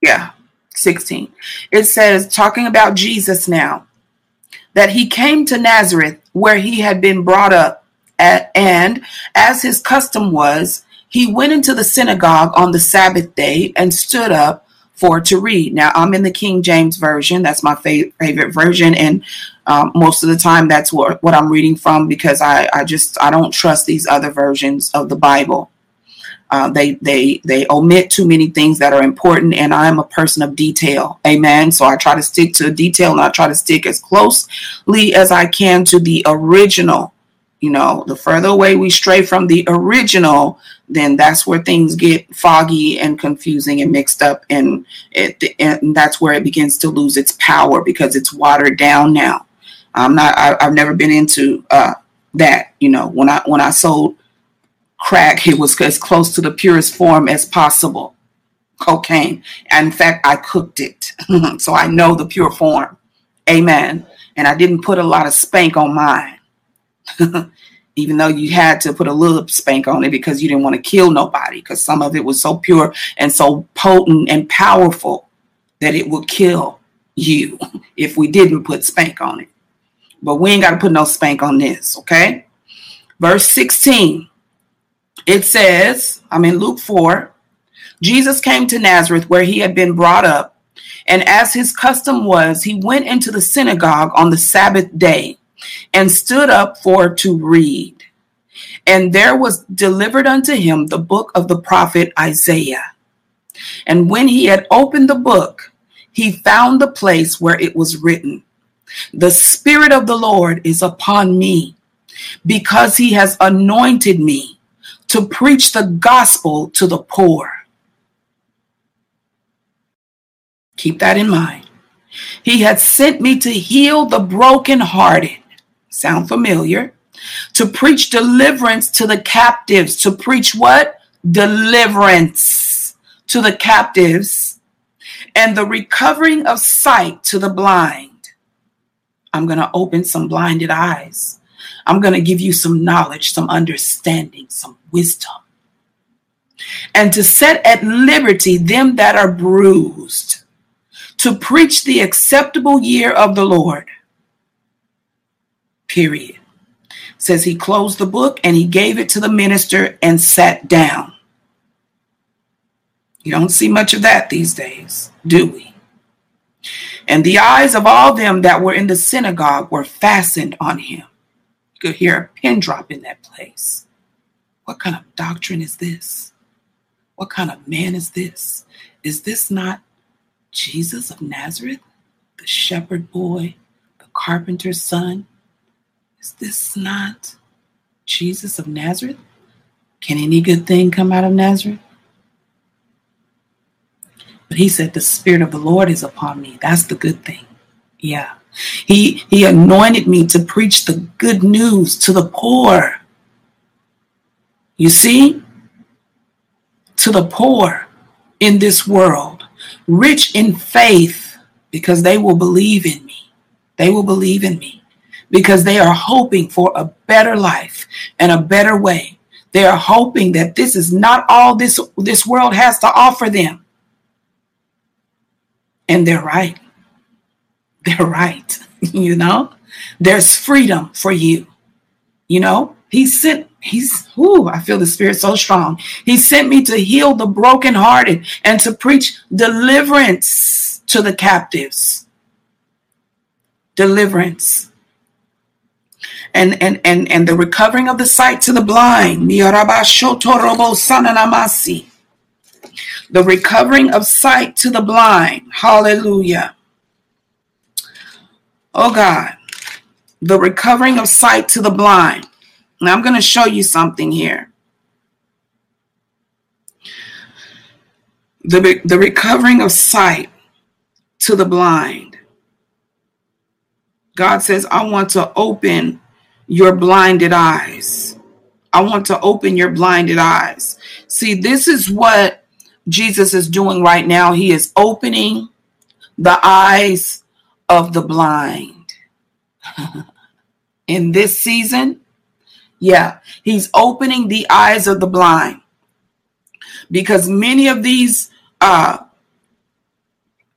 yeah. 16 it says talking about jesus now that he came to nazareth where he had been brought up at, and as his custom was he went into the synagogue on the sabbath day and stood up for to read. Now i'm in the king james version. That's my fav- favorite version and um, most of the time, that's what, what I'm reading from because I, I just I don't trust these other versions of the Bible. Uh, they they they omit too many things that are important, and I'm a person of detail. Amen. So I try to stick to detail, and I try to stick as closely as I can to the original. You know, the further away we stray from the original, then that's where things get foggy and confusing and mixed up, and it, and that's where it begins to lose its power because it's watered down now. I'm not. I, have never been into uh, that. You know, when I when I sold crack, it was as close to the purest form as possible. Cocaine. In fact, I cooked it, so I know the pure form. Amen. And I didn't put a lot of spank on mine, even though you had to put a little spank on it because you didn't want to kill nobody. Because some of it was so pure and so potent and powerful that it would kill you if we didn't put spank on it. But we ain't got to put no spank on this, okay? Verse 16, it says, I'm in Luke 4. Jesus came to Nazareth where he had been brought up, And as his custom was, he went into the synagogue on the Sabbath day and stood up for to read. And there was delivered unto him the book of the prophet Isaiah. And when he had opened the book, he found the place where it was written, The Spirit of the Lord is upon me, because he has anointed me to preach the gospel to the poor. Keep that in mind. He had sent me to heal the brokenhearted. Sound familiar? To preach deliverance to the captives. To preach what? Deliverance to the captives and the recovering of sight to the blind. I'm going to open some blinded eyes. I'm going to give you some knowledge, some understanding, some wisdom. And to set at liberty them that are bruised to preach the acceptable year of the Lord. Period. Says he closed the book and he gave it to the minister and sat down. You don't see much of that these days, do we? And the eyes of all them that were in the synagogue were fastened on him. You could hear a pin drop in that place. What kind of doctrine is this? What kind of man is this? Is this not Jesus of Nazareth, the shepherd boy, the carpenter's son? Is this not Jesus of Nazareth? Can any good thing come out of Nazareth? But he said, The Spirit of the Lord is upon me. That's the good thing. Yeah. He he anointed me to preach the good news to the poor. You see? To the poor in this world rich in faith because they will believe in me. They will believe in me because they are hoping for a better life and a better way. They are hoping that this is not all this this world has to offer them. And they're right. They're right. you know, there's freedom for you. You know, he sent he's who I feel the spirit so strong. He sent me to heal the brokenhearted and to preach deliverance to the captives. Deliverance. And and and and the recovering of the sight to the blind. The recovering of sight to the blind. Hallelujah. Oh God. The recovering of sight to the blind. Now I'm going to show you something here. The, the recovering of sight to the blind. God says, I want to open your blinded eyes. I want to open your blinded eyes. See, this is what Jesus is doing right now. He is opening the eyes of the blind. In this season, yeah, he's opening the eyes of the blind because many of these uh,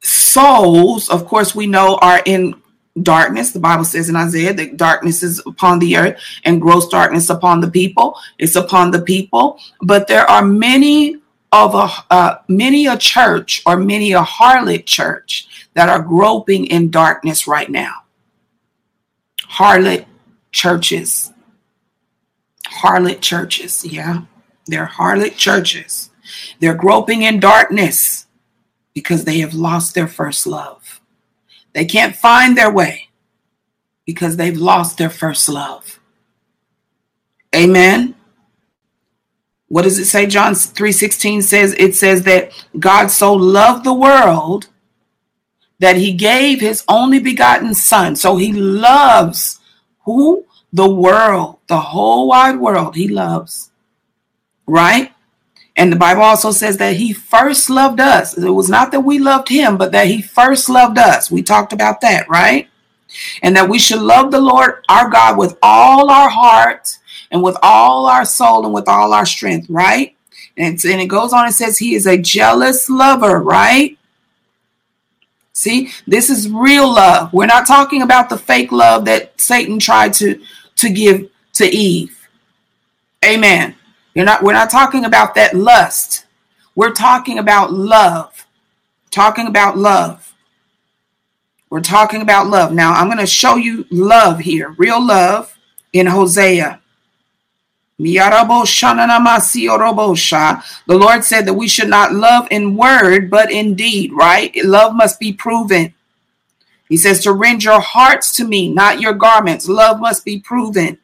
souls, of course, we know are in darkness. The Bible says in Isaiah that darkness is upon the earth and gross darkness upon the people. It's upon the people, but there are many of a uh, many a church or many a harlot church that are groping in darkness right now. Harlot churches harlot churches. Yeah, they're harlot churches. They're groping in darkness because they have lost their first love. They can't find their way because they've lost their first love. Amen. What does it say? John 3:16 says it says that God so loved the world that he gave his only begotten son. So he loves who? The world, the whole wide world, he loves. Right? And the Bible also says that he first loved us. It was not that we loved him, but that he first loved us. We talked about that, right? And that we should love the Lord our God with all our heart and with all our soul and with all our strength, right? And, and it goes on and says he is a jealous lover, right? See, this is real love. We're not talking about the fake love that Satan tried to to give to Eve. Amen. You're not we're not talking about that lust. We're talking about love. talking about love. We're talking about love. Now, I'm going to show you love here, real love in Hosea. The Lord said that we should not love in word, but in deed, right? Love must be proven. He says to rend your hearts to me, not your garments. Love must be proven.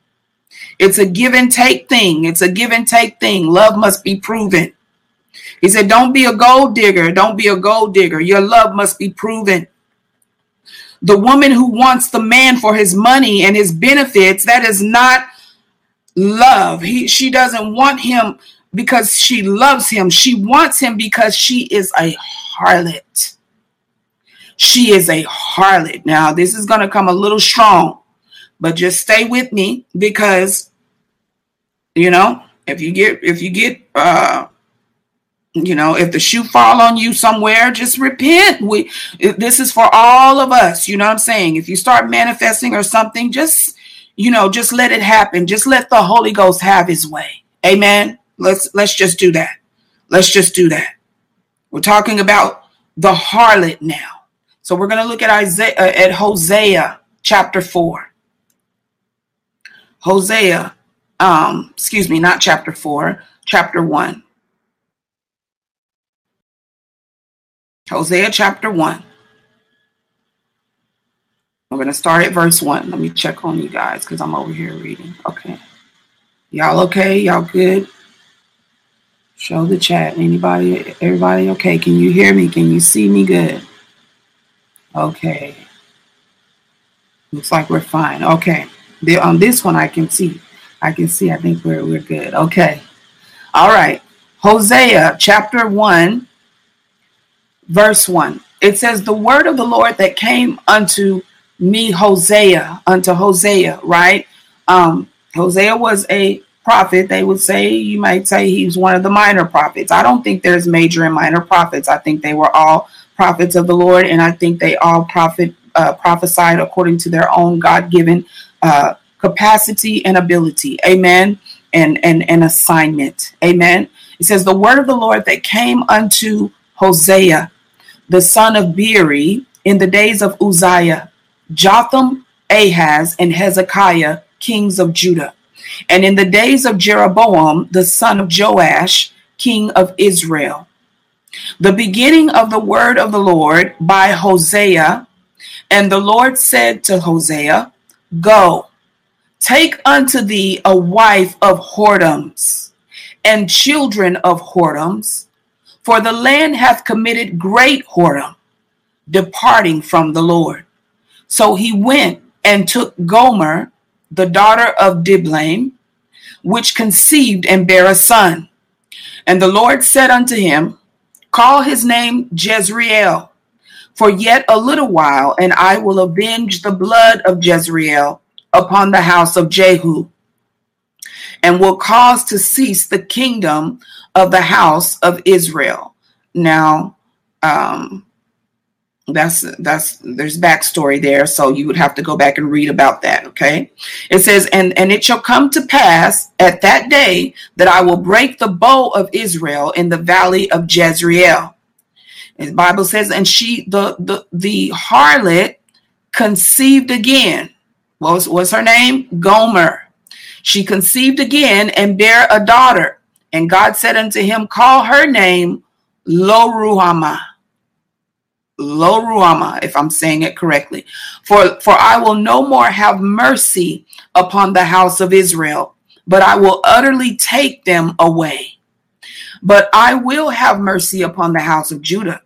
It's a give and take thing. It's a give and take thing. Love must be proven. He said, Don't be a gold digger. Don't be a gold digger. Your love must be proven. The woman who wants the man for his money and his benefits, that is not love. He she doesn't want him because she loves him. She wants him because she is a harlot. She is a harlot. Now, this is going to come a little strong, but just stay with me because you know, if you get if you get uh you know if the shoe fall on you somewhere just repent we this is for all of us you know what i'm saying? If you start manifesting or something just you know just let it happen. Just let the holy ghost have his way. Amen? Let's let's just do that. Let's just do that. We're talking about the harlot now so we're going to look at isaiah uh, at hosea chapter 4 hosea um excuse me not chapter 4 chapter 1 Hosea chapter 1. I'm going to start at verse 1. Let me check on you guys because I'm over here reading. Okay. Y'all okay? Y'all good? Show the chat. Anybody, everybody okay? Can you hear me? Can you see me good? Okay. Looks like we're fine. Okay. The, on this one, I can see. I can see. I think we're, we're good. Okay. All right. Hosea chapter 1 verse 1. It says, The word of the Lord that came unto me, Hosea, unto Hosea, right? Um, Hosea was a prophet. They would say, you might say he's one of the minor prophets. I don't think there's major and minor prophets. I think they were all prophets of the Lord, and I think they all prophet uh, prophesied according to their own God given uh, capacity and ability. Amen. And, and, and assignment. Amen. It says, The word of the Lord that came unto Hosea, the son of Beeri, in the days of Uzziah, Jotham, Ahaz, and Hezekiah, kings of Judah. And in the days of Jeroboam, the son of Joash, king of Israel. The beginning of the word of the Lord by Hosea. And the Lord said to Hosea, Go, take unto thee a wife of whoredoms and children of whoredoms for the land hath committed great whoredom, departing from the Lord. So he went and took Gomer, the daughter of Diblaim, which conceived and bare a son. And the Lord said unto him, Call his name Jezreel, for yet a little while, and I will avenge the blood of Jezreel upon the house of Jehu, and will cause to cease the kingdom of the house of Israel. Now, um, that's that's there's backstory there, so you would have to go back and read about that. Okay, it says, and and it shall come to pass at that day that I will break the bow of Israel in the valley of Jezreel. And the Bible says, and she the the the harlot conceived again. What was, what's her name? Gomer. She conceived again and bare a daughter. And God said unto him, Call her name Lo Ruhamah. Lo Ruama, if I'm saying it correctly. For, for I will no more have mercy upon the house of Israel, but I will utterly take them away. But I will have mercy upon the house of Judah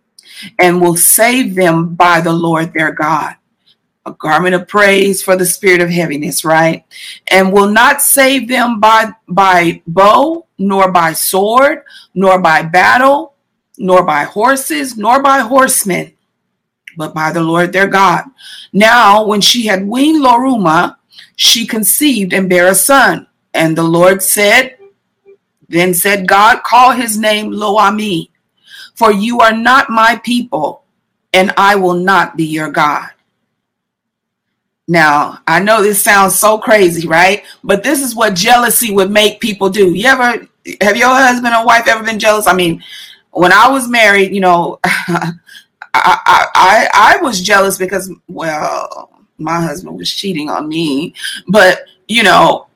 and will save them by the Lord their God a garment of praise for the spirit of heaviness, right? And will not save them by by bow, nor by sword, nor by battle, nor by horses, nor by horsemen, but by the Lord their God. Now, when she had weaned Loruma, she conceived and bare a son. And the Lord said, Then said God, Call his name Lo Ammi, for you are not my people, and I will not be your God. Now, I know this sounds so crazy, right? But this is what jealousy would make people do. You ever have your husband or wife ever been jealous? I mean, when I was married, you know, I, I, I, was jealous because, well, my husband was cheating on me. But, you know,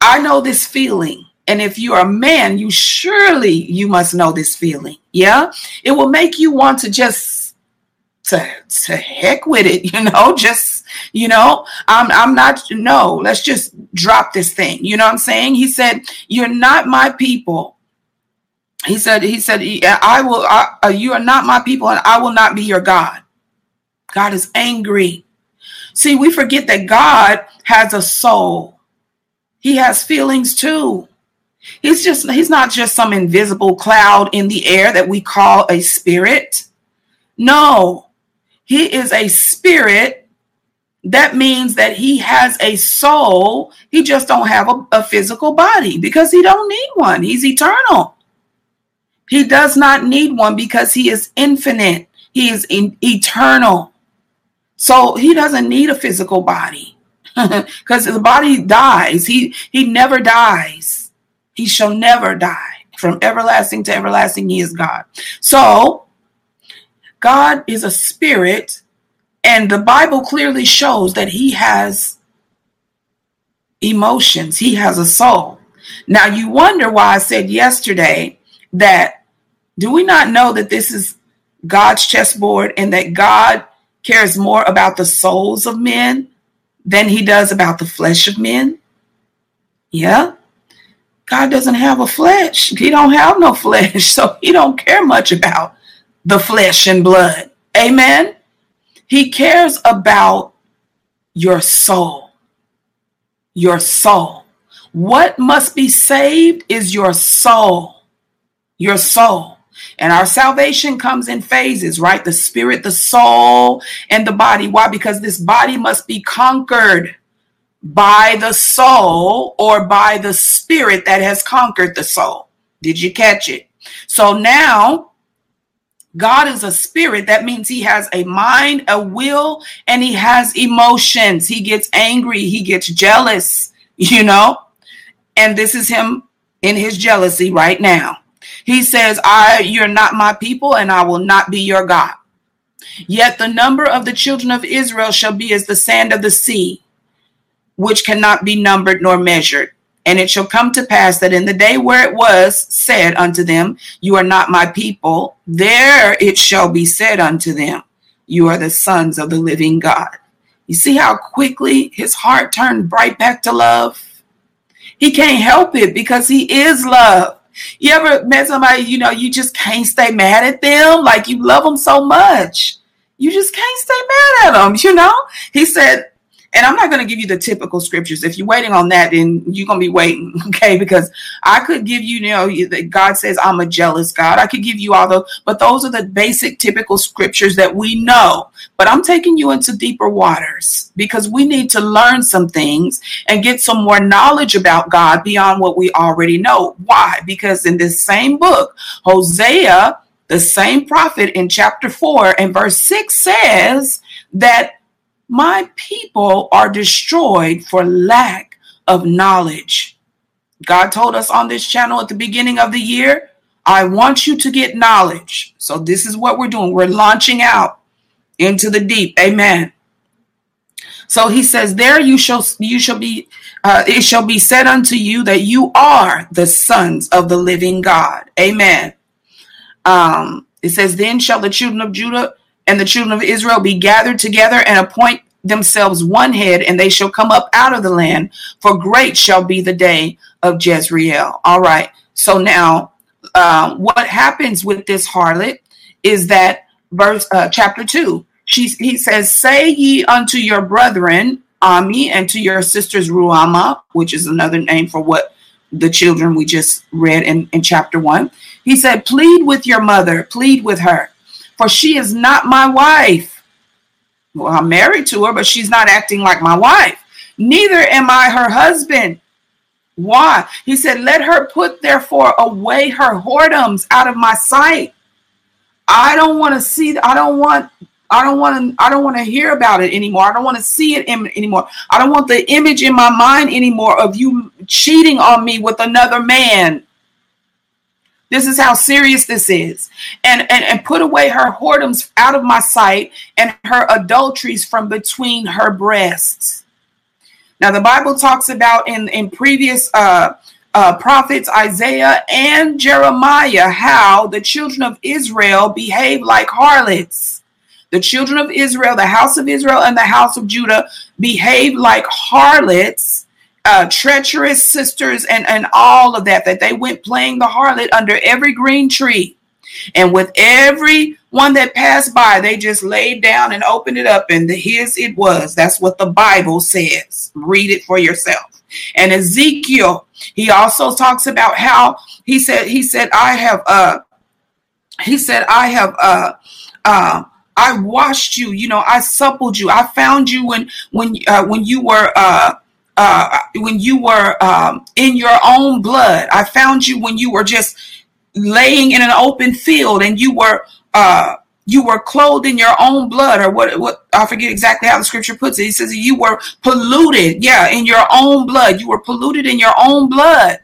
I know this feeling. And if you're a man, you surely you must know this feeling. Yeah. It will make you want to just to, to heck with it, you know, just, you know, I'm I'm not no, let's just drop this thing. You know what I'm saying? He said, You're not my people. He said, he said, I will, I, uh, you are not my people and I will not be your God. God is angry. See, we forget that God has a soul. He has feelings too. He's just, he's not just some invisible cloud in the air that we call a spirit. No, he is a spirit. That means that he has a soul. He just don't have a, a physical body because he don't need one. He's eternal. He does not need one because he is infinite. He is in, eternal. So he doesn't need a physical body because the body dies. He he never dies. He shall never die. From everlasting to everlasting, he is God. So God is a spirit, and the Bible clearly shows that he has emotions. He has a soul. Now you wonder why I said yesterday that do we not know that this is God's chessboard and that God cares more about the souls of men than he does about the flesh of men? Yeah. God doesn't have a flesh. He don't have no flesh, so he don't care much about the flesh and blood. Amen. He cares about your soul. Your soul. What must be saved is your soul. Your soul. And our salvation comes in phases, right? The spirit, the soul, and the body. Why? Because this body must be conquered by the soul or by the spirit that has conquered the soul. Did you catch it? So now, God is a spirit. That means he has a mind, a will, and he has emotions. He gets angry, he gets jealous, you know? And this is him in his jealousy right now. He says, I you're not my people and I will not be your God. Yet the number of the children of Israel shall be as the sand of the sea, which cannot be numbered nor measured. And it shall come to pass that in the day where it was said unto them, You are not my people, there it shall be said unto them, You are the sons of the living God. You see how quickly his heart turned right back to love? He can't help it because he is love. You ever met somebody, you know, you just can't stay mad at them? Like you love them so much. You just can't stay mad at them, you know? He said, and I'm not going to give you the typical scriptures. If you're waiting on that, then you're going to be waiting, okay? Because I could give you, you know, that God says I'm a jealous God. I could give you all those, but those are the basic, typical scriptures that we know. But I'm taking you into deeper waters because we need to learn some things and get some more knowledge about God beyond what we already know. Why? Because in this same book, Hosea, the same prophet in chapter 4 and verse 6 says that my people are destroyed for lack of knowledge. God told us on this channel at the beginning of the year, I want you to get knowledge. So this is what we're doing. We're launching out into the deep. Amen. So he says, There you shall you shall be uh, it shall be said unto you that you are the sons of the living God. Amen. Um, it says, Then shall the children of Judah and the children of Israel be gathered together and appoint themselves one head, and they shall come up out of the land, for great shall be the day of Jezreel. All right. So now, uh, what happens with this harlot is that verse uh, chapter two. She he says, "Say ye unto your brethren Ammi and to your sisters Ruhamah, which is another name for what the children we just read in, in chapter one. He said, Plead with your mother, plead with her for she is not my wife. Well, I'm married to her, but she's not acting like my wife. Neither am I her husband. Why? He said, Let her put therefore away her whoredoms out of my sight. I don't want to see, I don't want I don't want to I don't want to hear about it anymore. I don't want to see it anymore. I don't want the image in my mind anymore of you cheating on me with another man. This is how serious this is. And, and, and put away her whoredoms out of my sight and her adulteries from between her breasts. Now, the Bible talks about in, in previous uh, uh, prophets, Isaiah and Jeremiah, how the children of Israel behave like harlots. The children of Israel, the house of Israel, and the house of Judah behave like harlots uh, treacherous sisters and, and all of that, that they went playing the harlot under every green tree. And with every one that passed by, they just laid down and opened it up, and his it was. That's what the Bible says. Read it for yourself. And Ezekiel, he also talks about how he said, he said, I have uh he said, I have uh uh I washed you, you know, I suppled you. I found you when when uh when you were uh uh, when you were um, in your own blood. I found you when you were just laying in an open field and you were uh, you were clothed in your own blood, or what? What I forget exactly how the scripture puts it. He says you were polluted, yeah, in your own blood. You were polluted in your own blood.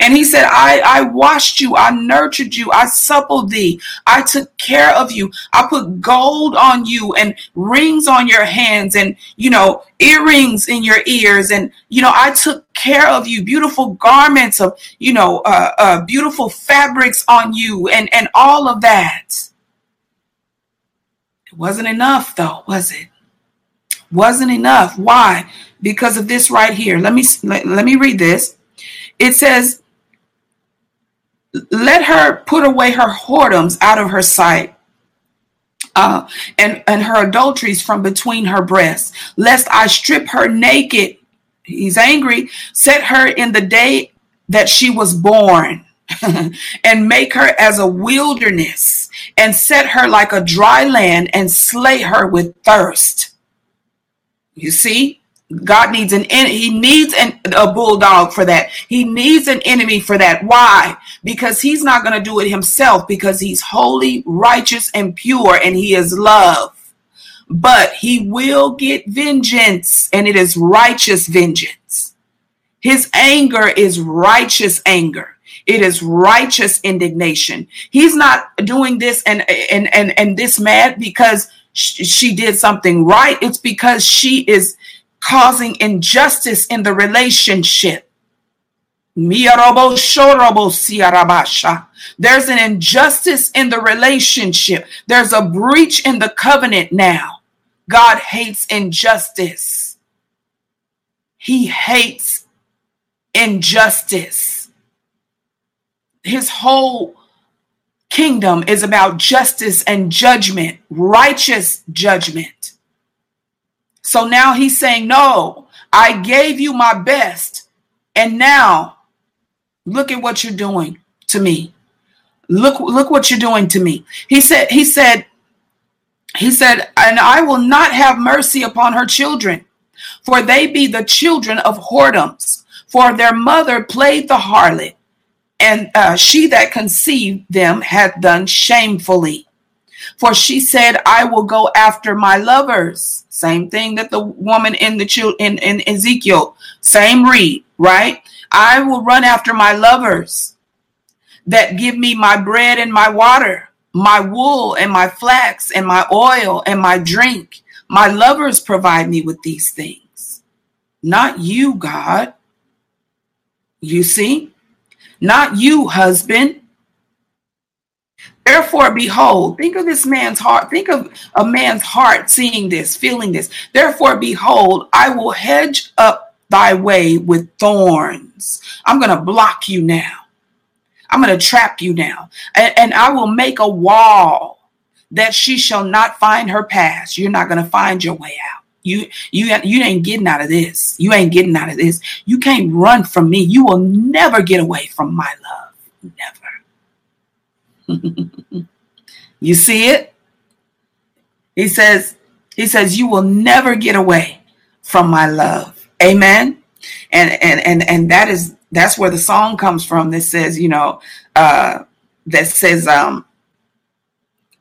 And he said, I, I washed you, I nurtured you, I suppled thee, I took care of you, I put gold on you and rings on your hands and, you know, earrings in your ears. And, you know, I took care of you, beautiful garments of, you know, uh, uh, beautiful fabrics on you and, and all of that. It wasn't enough though, was it? Wasn't enough. Why? Because of this right here. Let me let, let me read this. It says, let her put away her whoredoms out of her sight. Uh, and, and her adulteries from between her breasts, lest I strip her naked. He's angry, set her in the day that she was born, and make her as a wilderness, and set her like a dry land, and slay her with thirst. You see, God needs an he needs an, a bulldog for that. He needs an enemy for that. Why? Because he's not going to do it himself because he's holy, righteous and pure and he is love. But he will get vengeance and it is righteous vengeance. His anger is righteous anger. It is righteous indignation. He's not doing this and and and and this mad because she did something right. It's because she is causing injustice in the relationship. There's an injustice in the relationship. There's a breach in the covenant now. God hates injustice. He hates injustice. His whole kingdom is about justice and judgment, righteous judgment. So now he's saying, No, I gave you my best. And now look at what you're doing to me. Look, look what you're doing to me. He said, He said, He said, and I will not have mercy upon her children, for they be the children of whoredoms. For their mother played the harlot, and uh, she that conceived them hath done shamefully. For she said, I will go after my lovers. Same thing that the woman in the child in, in Ezekiel, same read, right? I will run after my lovers that give me my bread and my water, my wool and my flax and my oil and my drink. My lovers provide me with these things, not you, God. You see, not you, husband. Therefore, behold, think of this man's heart. Think of a man's heart seeing this, feeling this. Therefore, behold, I will hedge up thy way with thorns. I'm going to block you now. I'm going to trap you now. And, and, I will make a wall that she shall not find her path. You're not going to find your way out. You, you, you ain't getting out of this. You ain't getting out of this. You can't run from me. You will never get away from my love. Never. you see it? He says, he says, you will never get away from my love. Amen. And and and and that is that's where the song comes from that says, you know, uh that says um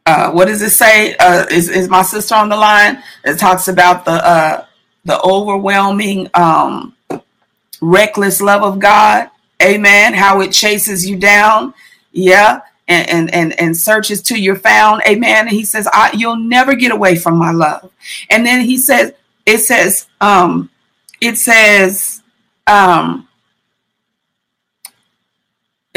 uh what does it say? Uh is, is my sister on the line? It talks about the uh the overwhelming um reckless love of God. Amen. How it chases you down Yeah. And, and and and searches till you're found. Amen. And he says, I, you'll never get away from my love. And then he says, it says, um, it says, um,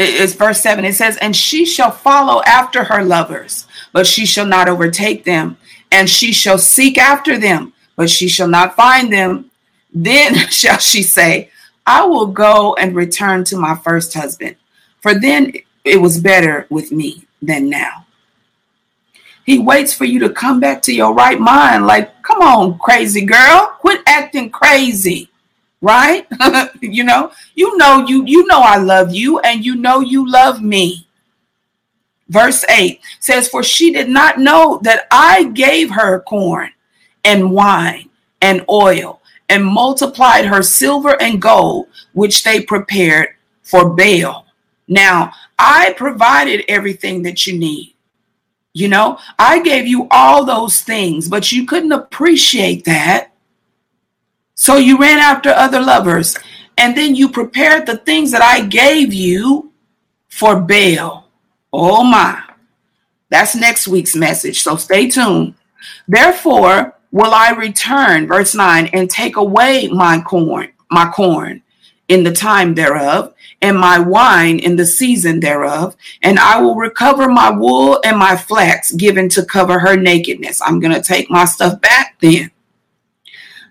it's verse 7 it says and she shall follow after her lovers but she shall not overtake them and she shall seek after them but she shall not find them then shall she say i will go and return to my first husband for then it was better with me than now he waits for you to come back to your right mind like come on crazy girl quit acting crazy right? you know, you know you you know I love you and you know you love me. Verse 8 says for she did not know that I gave her corn and wine and oil and multiplied her silver and gold which they prepared for Baal. Now, I provided everything that you need. You know, I gave you all those things, but you couldn't appreciate that so you ran after other lovers, and then you prepared the things that I gave you for Baal. Oh my. That's next week's message. So stay tuned. Therefore, will I return, verse 9, and take away my corn, my corn in the time thereof, and my wine in the season thereof, and I will recover my wool and my flax given to cover her nakedness. I'm going to take my stuff back then.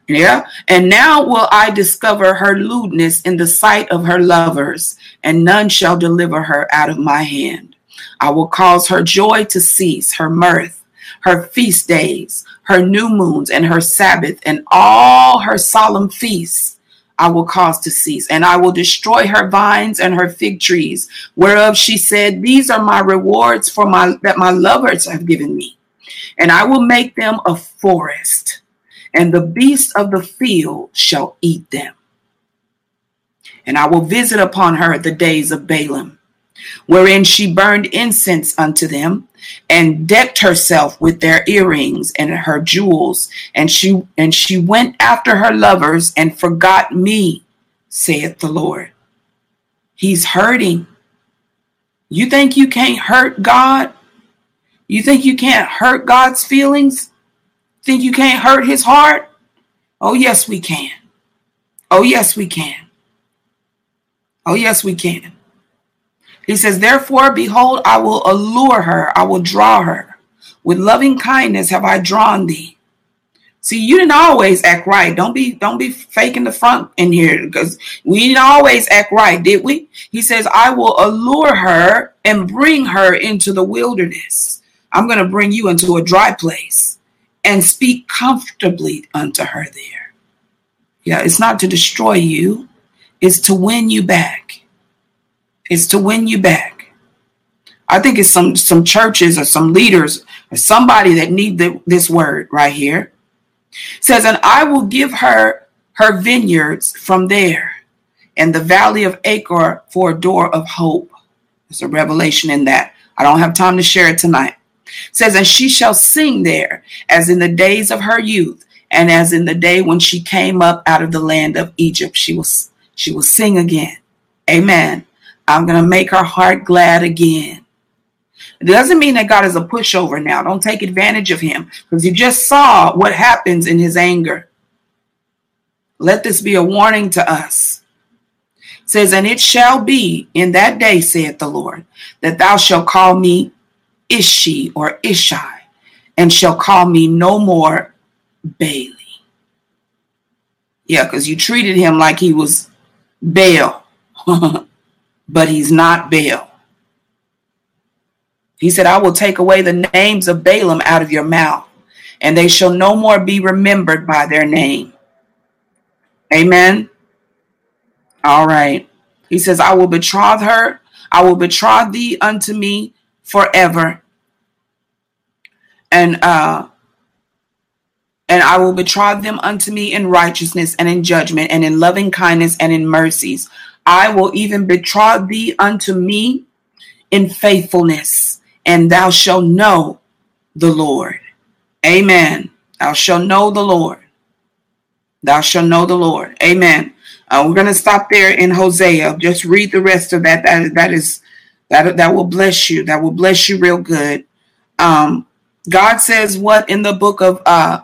Yeah. And now will I discover her lewdness in the sight of her lovers, and none shall deliver her out of my hand. I will cause her joy to cease, her mirth, her feast days, her new moons, and her Sabbath, and all her solemn feasts. I will cause to cease, and I will destroy her vines and her fig trees, whereof she said, These are my rewards for my that my lovers have given me, and I will make them a forest and the beasts of the field shall eat them. And I will visit upon her the days of Baalim, wherein she burned incense unto them, and decked herself with their earrings and her jewels, and she and she went after her lovers and forgot me, saith the Lord. He's hurting. You think you can't hurt God? You think you can't hurt God's feelings? Think you can't hurt his heart? Oh, yes, we can. Oh, yes, we can. Oh, yes, we can. He says, Therefore, behold, I will allure her, I will draw her. With loving kindness have I drawn thee. See, you didn't always act right. Don't be don't be faking the front in here because we didn't always act right, did we? He says, I will allure her and bring her into the wilderness. I'm going to bring you into a dry place and speak comfortably unto her there. Yeah, it's not to destroy you, it's to win you back. It's to win you back. I think it's some some churches or some leaders or somebody that need the, this word right here. It says, and I will give her her vineyards from there, and the valley of Achor for a door of hope. There's a revelation in that. I don't have time to share it tonight says, And she shall sing there as in the days of her youth, and as in the day when she came up out of the land of Egypt. She will she will sing again. Amen. I'm gonna make her heart glad again. It doesn't mean that God is a pushover now. Don't take advantage of him because you just saw what happens in his anger. Let this be a warning to us. It says, and it shall be in that day, saith the Lord, that thou shalt call me Ishi or Ishai, and shall call me no more Baali. Yeah, because you treated him like he was Baal, but he's not Baal. He said, I will take away the names of Baalim out of your mouth, and they shall no more be remembered by their name. Amen. All right. He says, I will betroth her, I will betroth thee unto me forever. And uh and I will betroth them unto me in righteousness and in judgment and in loving kindness and in mercies. I will even betroth thee unto me in faithfulness, and thou shalt know the Lord. Amen. Thou shalt know the Lord. Thou shalt know the Lord. Amen. Uh, we're going to stop there in Hosea. Just read the rest of that. That, that is That that will bless you. That will bless you real good. Um, God says what in the book of uh,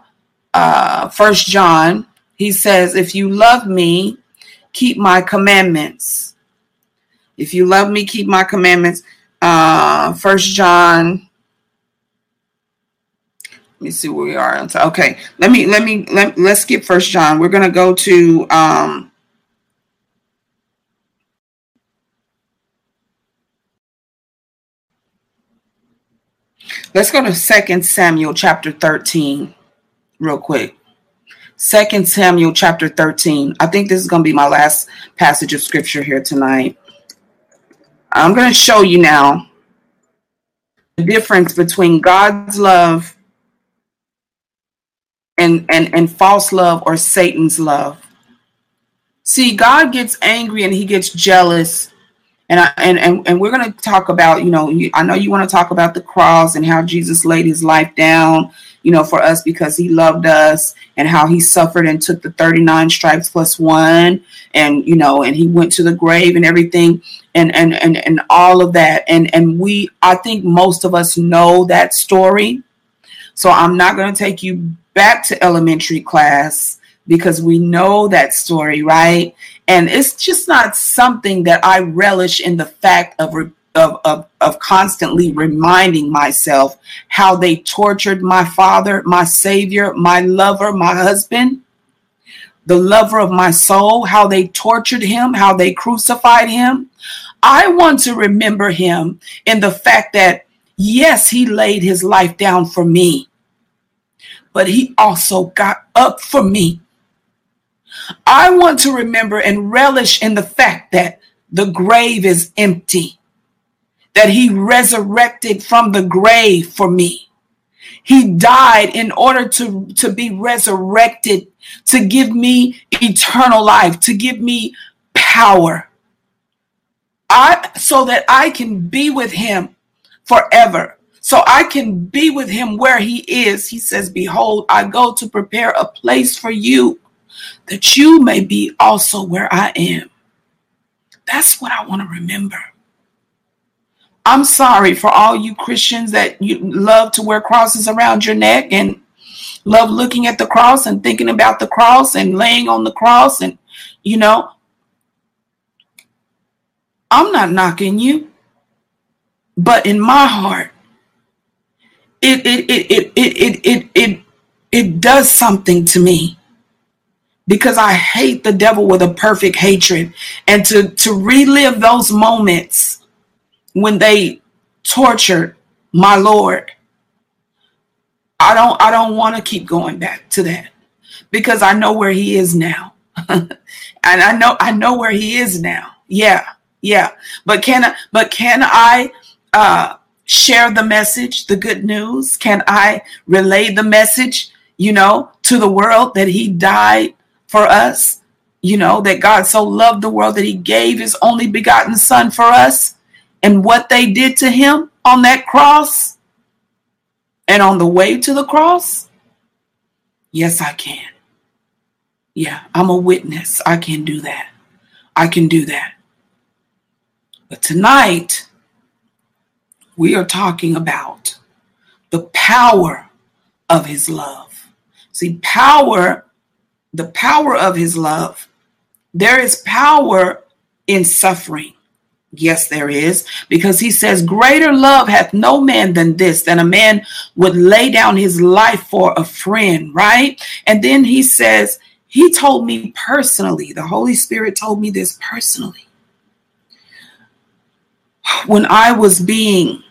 uh, First John? He says, "If you love me, keep my commandments. If you love me, keep my commandments." Uh, First John. Let me see where we are. Okay, let me let me let let's skip First John. We're gonna go to um, Let's go to Second Samuel chapter 13 real quick. Second Samuel chapter 13. I think this is going to be my last passage of scripture here tonight. I'm going to show you now the difference between God's love and, and, and false love or Satan's love. See, God gets angry and he gets jealous and I, and and, and we're going to talk about you know I know you want to talk about the cross and how Jesus laid his life down you know for us because he loved us and how he suffered and took the 39 stripes plus one and you know and he went to the grave and everything and and and, and all of that. And and we I think most of us know that story. So I'm not going to take you back to elementary class because we know that story right? And it's just not something that I relish in the fact of, of, of, of constantly reminding myself how they tortured my father, my savior, my lover, my husband, the lover of my soul, how they tortured him, how they crucified him. I want to remember him in the fact that, yes, he laid his life down for me, but he also got up for me. I want to remember and relish in the fact that the grave is empty, that he resurrected from the grave for me. He died in order to, to be resurrected, to give me eternal life, to give me power. I so that I can be with him forever. So I can be with him where he is. He says, Behold, I go to prepare a place for you that you may be also where I am. That's what I want to remember. I'm sorry for all you Christians that you love to wear crosses around your neck and love looking at the cross and thinking about the cross and laying on the cross and you know I'm not knocking you but in my heart it it it it it it it, it, it does something to me because I hate the devil with a perfect hatred. And to, to relive those moments when they tortured my Lord, I don't I don't want to keep going back to that because I know where he is now. and I know I know where he is now. Yeah. Yeah. But can I but can I uh share the message, the good news? Can I relay the message, you know, to the world that he died for us. You know, that God so loved the world that he gave his only begotten son for us. And what they did to him on that cross and on the way to the cross. Yes, I can. Yeah, I'm a witness. I can do that. I can do that. But tonight, we are talking about the power of his love. See, power the power of his love. There is power in suffering. Yes, there is, because he says, Greater love hath no man than this, than a man would lay down his life for a friend, right? And then he says, He told me personally, the Holy Spirit told me this personally. When I was being,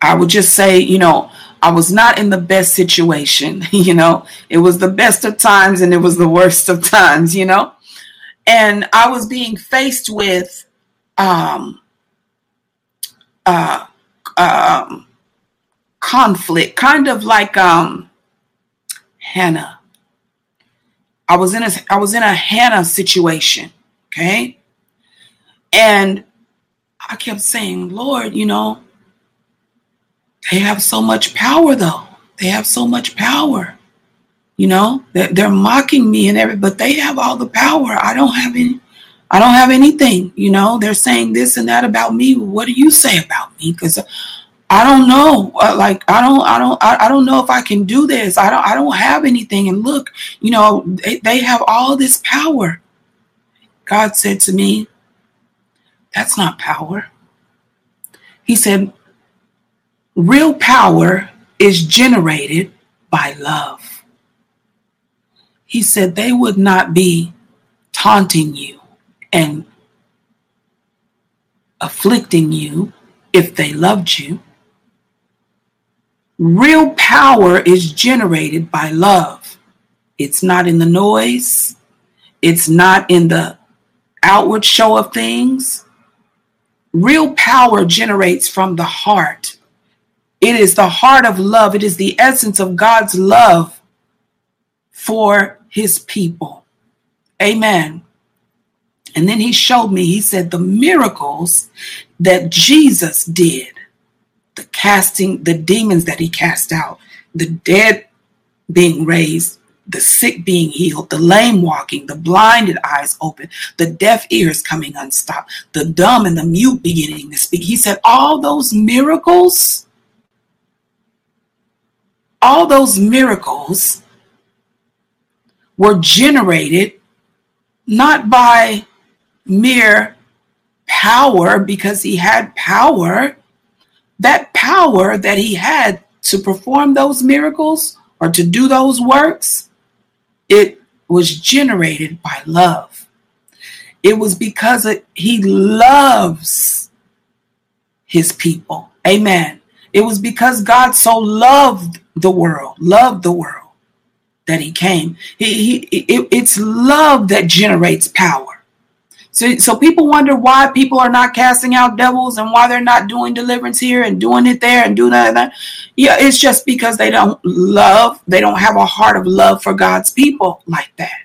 I would just say, you know, I was not in the best situation, you know. It was the best of times and it was the worst of times, you know. And I was being faced with um, uh, um, conflict, kind of like um, Hannah. I was in a I was in a Hannah situation, okay? And I kept saying, Lord, you know, they have so much power, though. They have so much power. You know, they're, mocking me and everything, but they have all the power. I don't have any. I don't have anything. You know, they're saying this and that about me. What do you say about me? Because I don't know. Uh, like I don't, I don't, I, I don't know if I can do this. I don't, I don't have anything. And look, you know, they, they have all this power. God said to me, "That's not power." He said, "Real power is generated by love." He said they would not be taunting you and afflicting you if they loved you. Real power is generated by love. It's not in the noise, it's not in the outward show of things. Real power generates from the heart. It is the heart of love, it is the essence of God's love for his people. Amen. And then he showed me, he said, the miracles that Jesus did, the casting, the demons that he cast out, the dead being raised, the sick being healed, the lame walking, the blinded eyes open, the deaf ears coming unstopped, the dumb and the mute beginning to speak. He said, all those miracles, all those miracles were generated not by mere power because he had power. That power that he had to perform those miracles or to do those works, it was generated by love. It was because he loves his people. Amen. It was because God so loved the world, loved the world that he came. He, he, it, it's love that generates power. So, so people wonder why people are not casting out devils and why they're not doing deliverance here and doing it there and doing that. that. Yeah, it's just because they don't love, they don't have a heart of love for God's people like that.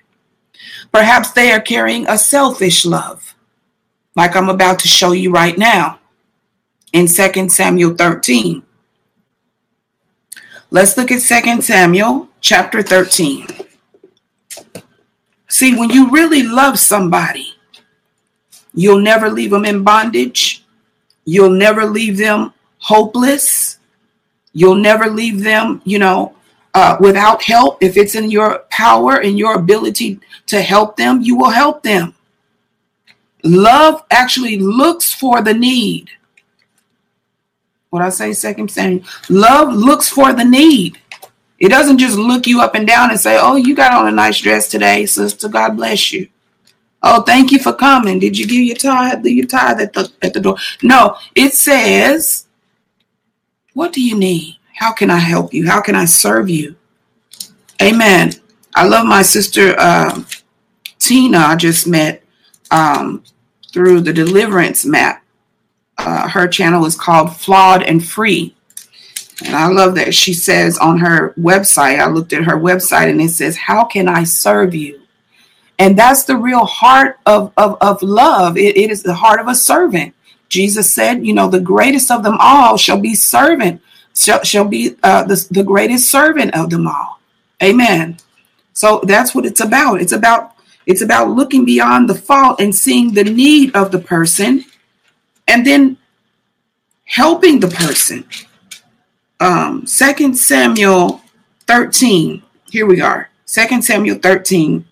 Perhaps they are carrying a selfish love, like I'm about to show you right now in 2 Samuel 13. Let's look at 2 Samuel chapter 13. See, when you really love somebody, You'll never leave them in bondage. You'll never leave them hopeless. You'll never leave them, you know, uh, without help. If it's in your power and your ability to help them, you will help them. Love actually looks for the need. What I say, second saying, love looks for the need. It doesn't just look you up and down and say, "Oh, you got on a nice dress today, sister. God bless you." Oh, thank you for coming. Did you give your tithe? Leave your tithe at the at the door. No, it says, what do you need? How can I help you? How can I serve you? Amen. I love my sister uh, Tina. I just met um, through the Deliverance Map. Uh, her channel is called Flawed and Free. And I love that she says on her website, I looked at her website and it says, How can I serve you? And that's the real heart of, of, of love. It, it is the heart of a servant. Jesus said, you know, the greatest of them all shall be servant, shall, shall be uh, the, the greatest servant of them all. Amen. So that's what it's about. It's about it's about looking beyond the fault and seeing the need of the person and then helping the person. Um, 2 Samuel 13. Here we are. 2 Samuel 13,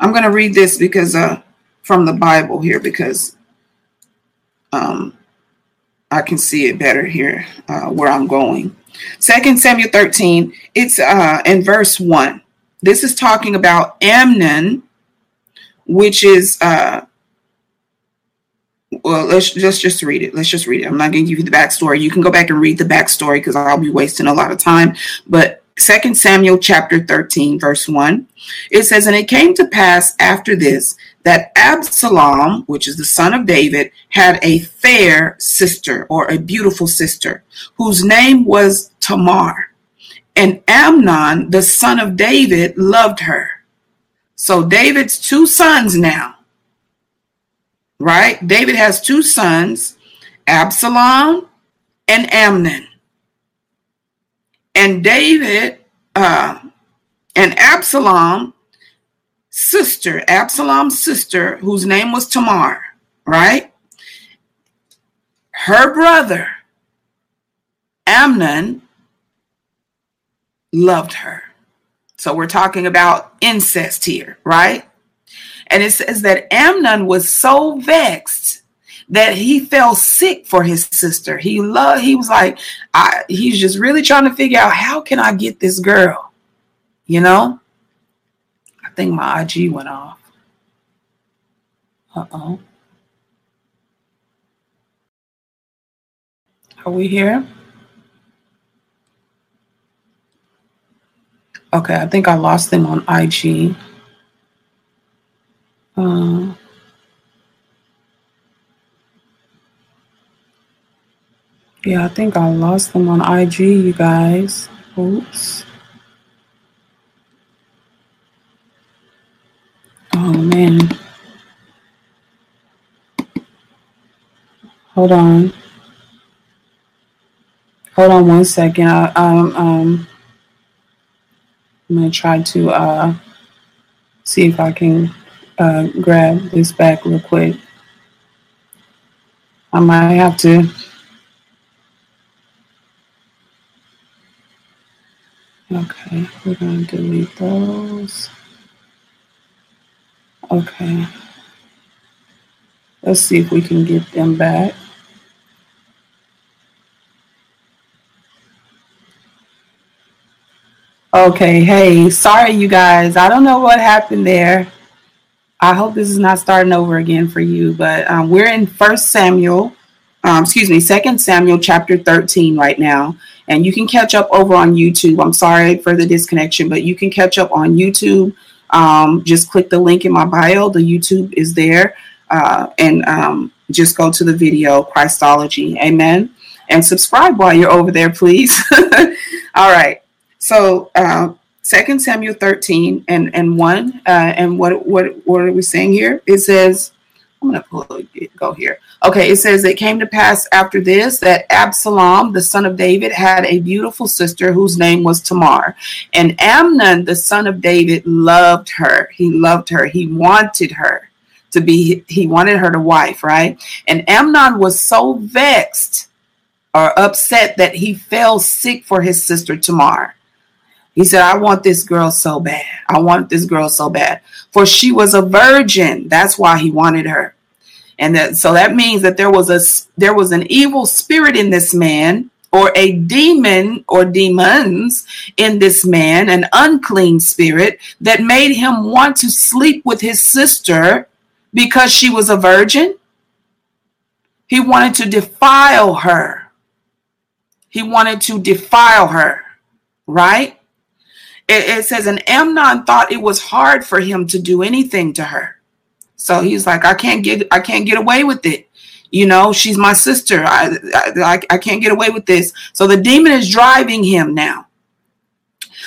I'm going to read this because uh, from the Bible here because um, I can see it better here uh, where I'm going. Second Samuel 13, it's uh, in verse 1. This is talking about Amnon, which is uh, well, let's just just read it. Let's just read it. I'm not going to give you the backstory. You can go back and read the backstory because I'll be wasting a lot of time. But Second Samuel chapter 13, verse 1. It says, And it came to pass after this that Absalom, which is the son of David, had a fair sister or a beautiful sister, whose name was Tamar. And Amnon, the son of David, loved her. So David's two sons now, right? David has two sons, Absalom and Amnon. And David uh, and Absalom sister, Absalom's sister, whose name was Tamar, right? Her brother, Amnon, loved her. So we're talking about incest here, right? And it says that Amnon was so vexed that he fell sick for his sister. He loved, he was like, I, he's just really trying to figure out how can I get this girl? You know? I think my IG went off. Uh-oh. Are we here? Okay, I think I lost them on IG. Uh, yeah, I think I lost them on IG, you guys. Oops. Oh man. Hold on. Hold on one second. I, um, um, I'm gonna try to uh, see if I can uh, grab this back real quick. I might have to. Okay, we're gonna delete those. Okay. Let's see if we can get them back. Okay, hey, sorry you guys. I don't know what happened there. I hope this is not starting over again for you, but um, we're in First Samuel, um, excuse me, Second Samuel chapter 13 right now. And you can catch up over on YouTube. I'm sorry for the disconnection, but you can catch up on YouTube. Um, just click the link in my bio. The YouTube is there. Uh, and um, just go to the video, Christology. Amen. And subscribe while you're over there, please. All right. So, uh, Second Samuel 13 and, and 1. Uh, and what, what, what are we saying here? It says, I'm going to pull go here. Okay, it says it came to pass after this that Absalom, the son of David, had a beautiful sister whose name was Tamar. And Amnon, the son of David, loved her. He loved her. He wanted her to be, he wanted her to wife, right? And Amnon was so vexed or upset that he fell sick for his sister Tamar. He said, I want this girl so bad. I want this girl so bad. For she was a virgin. That's why he wanted her. And that so that means that there was a there was an evil spirit in this man or a demon or demons in this man, an unclean spirit that made him want to sleep with his sister because she was a virgin. He wanted to defile her. He wanted to defile her, right? It, it says, and Amnon thought it was hard for him to do anything to her. So he's like, I can't get, I can't get away with it. You know, she's my sister. I, I, I can't get away with this. So the demon is driving him now.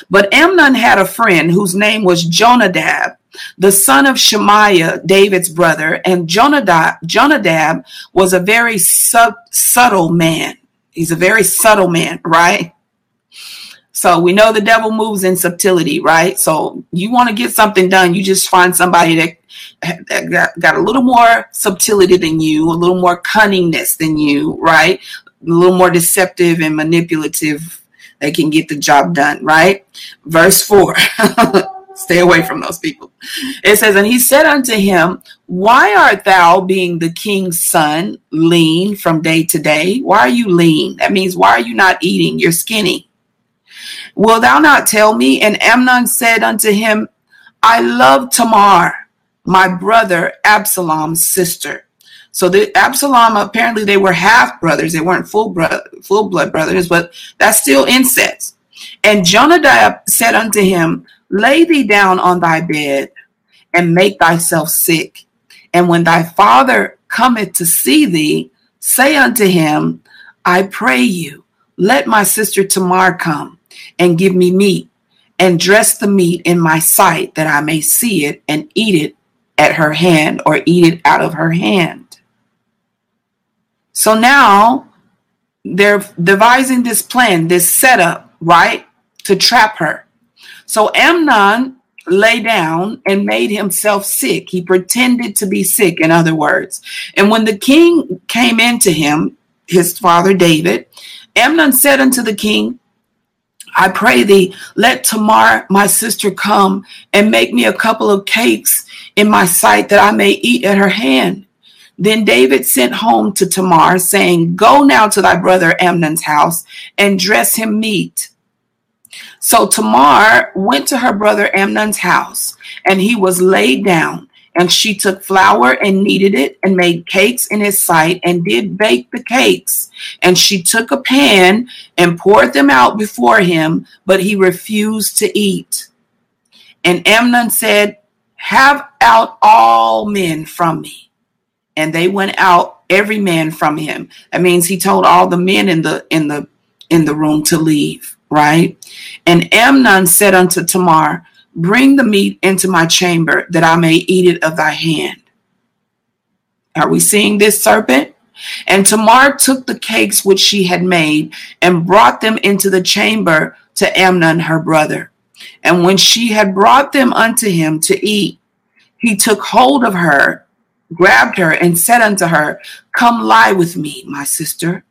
But Amnon had a friend whose name was Jonadab, the son of Shemaiah, David's brother, and Jonadab, Jonadab was a very sub, subtle man. He's a very subtle man, right? So we know the devil moves in subtlety, right? So you want to get something done, you just find somebody that, got a little more subtlety than you, a little more cunningness than you, right? A little more deceptive and manipulative. They can get the job done, right? Verse 4. Stay away from those people. It says, And he said unto him, Why art thou, being the king's son, lean from day to day? Why are you lean? That means, why are you not eating? You're skinny. Will thou not tell me? And Amnon said unto him, I love Tamar, my brother Absalom's sister. So the Absalom apparently they were half brothers. They weren't full brother, full blood brothers, but that's still incest. And Jonadab said unto him, Lay thee down on thy bed and make thyself sick. And when thy father cometh to see thee, say unto him, I pray you, let my sister Tamar come and give me meat, and dress the meat in my sight that I may see it and eat it at her hand or eat it out of her hand. So now they're devising this plan, this setup, right, to trap her. So Amnon lay down and made himself sick. He pretended to be sick, in other words. And when the king came in to him, his father David, Amnon said unto the king, I pray thee, let Tamar, my sister, come and make me a couple of cakes in my sight that I may eat at her hand. Then David sent home to Tamar, saying, Go now to thy brother Amnon's house and dress him meat. So Tamar went to her brother Amnon's house, and he was laid down. And she took flour and kneaded it and made cakes in his sight and did bake the cakes. And she took a pan and poured them out before him, but he refused to eat. And Amnon said, Have out all men from me. And they went out, every man from him. That means he told all the men in the in the in the room to leave right? And Amnon said unto Tamar, Bring the meat into my chamber that I may eat it of thy hand. Are we seeing this serpent? And Tamar took the cakes which she had made and brought them into the chamber to Amnon her brother. And when she had brought them unto him to eat, he took hold of her, grabbed her, and said unto her, Come lie with me, my sister.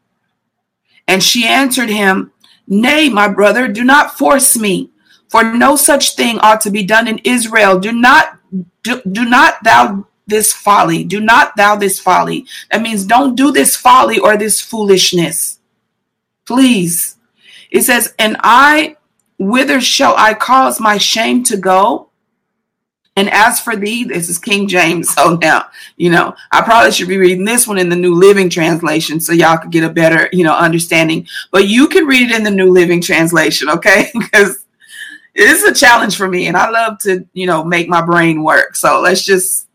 And she answered him, Nay, my brother, do not force me, for no such thing ought to be done in Israel. Do not do, do not thou this folly. Do not thou this folly. That means don't do this folly or this foolishness. Please. It says, and I, whither shall I cause my shame to go? And as for thee, this is King James. So now, you know, I probably should be reading this one in the New Living Translation so y'all could get a better, you know, understanding. But you can read it in the New Living Translation, okay? because it is a challenge for me and I love to, you know, make my brain work. So let's just,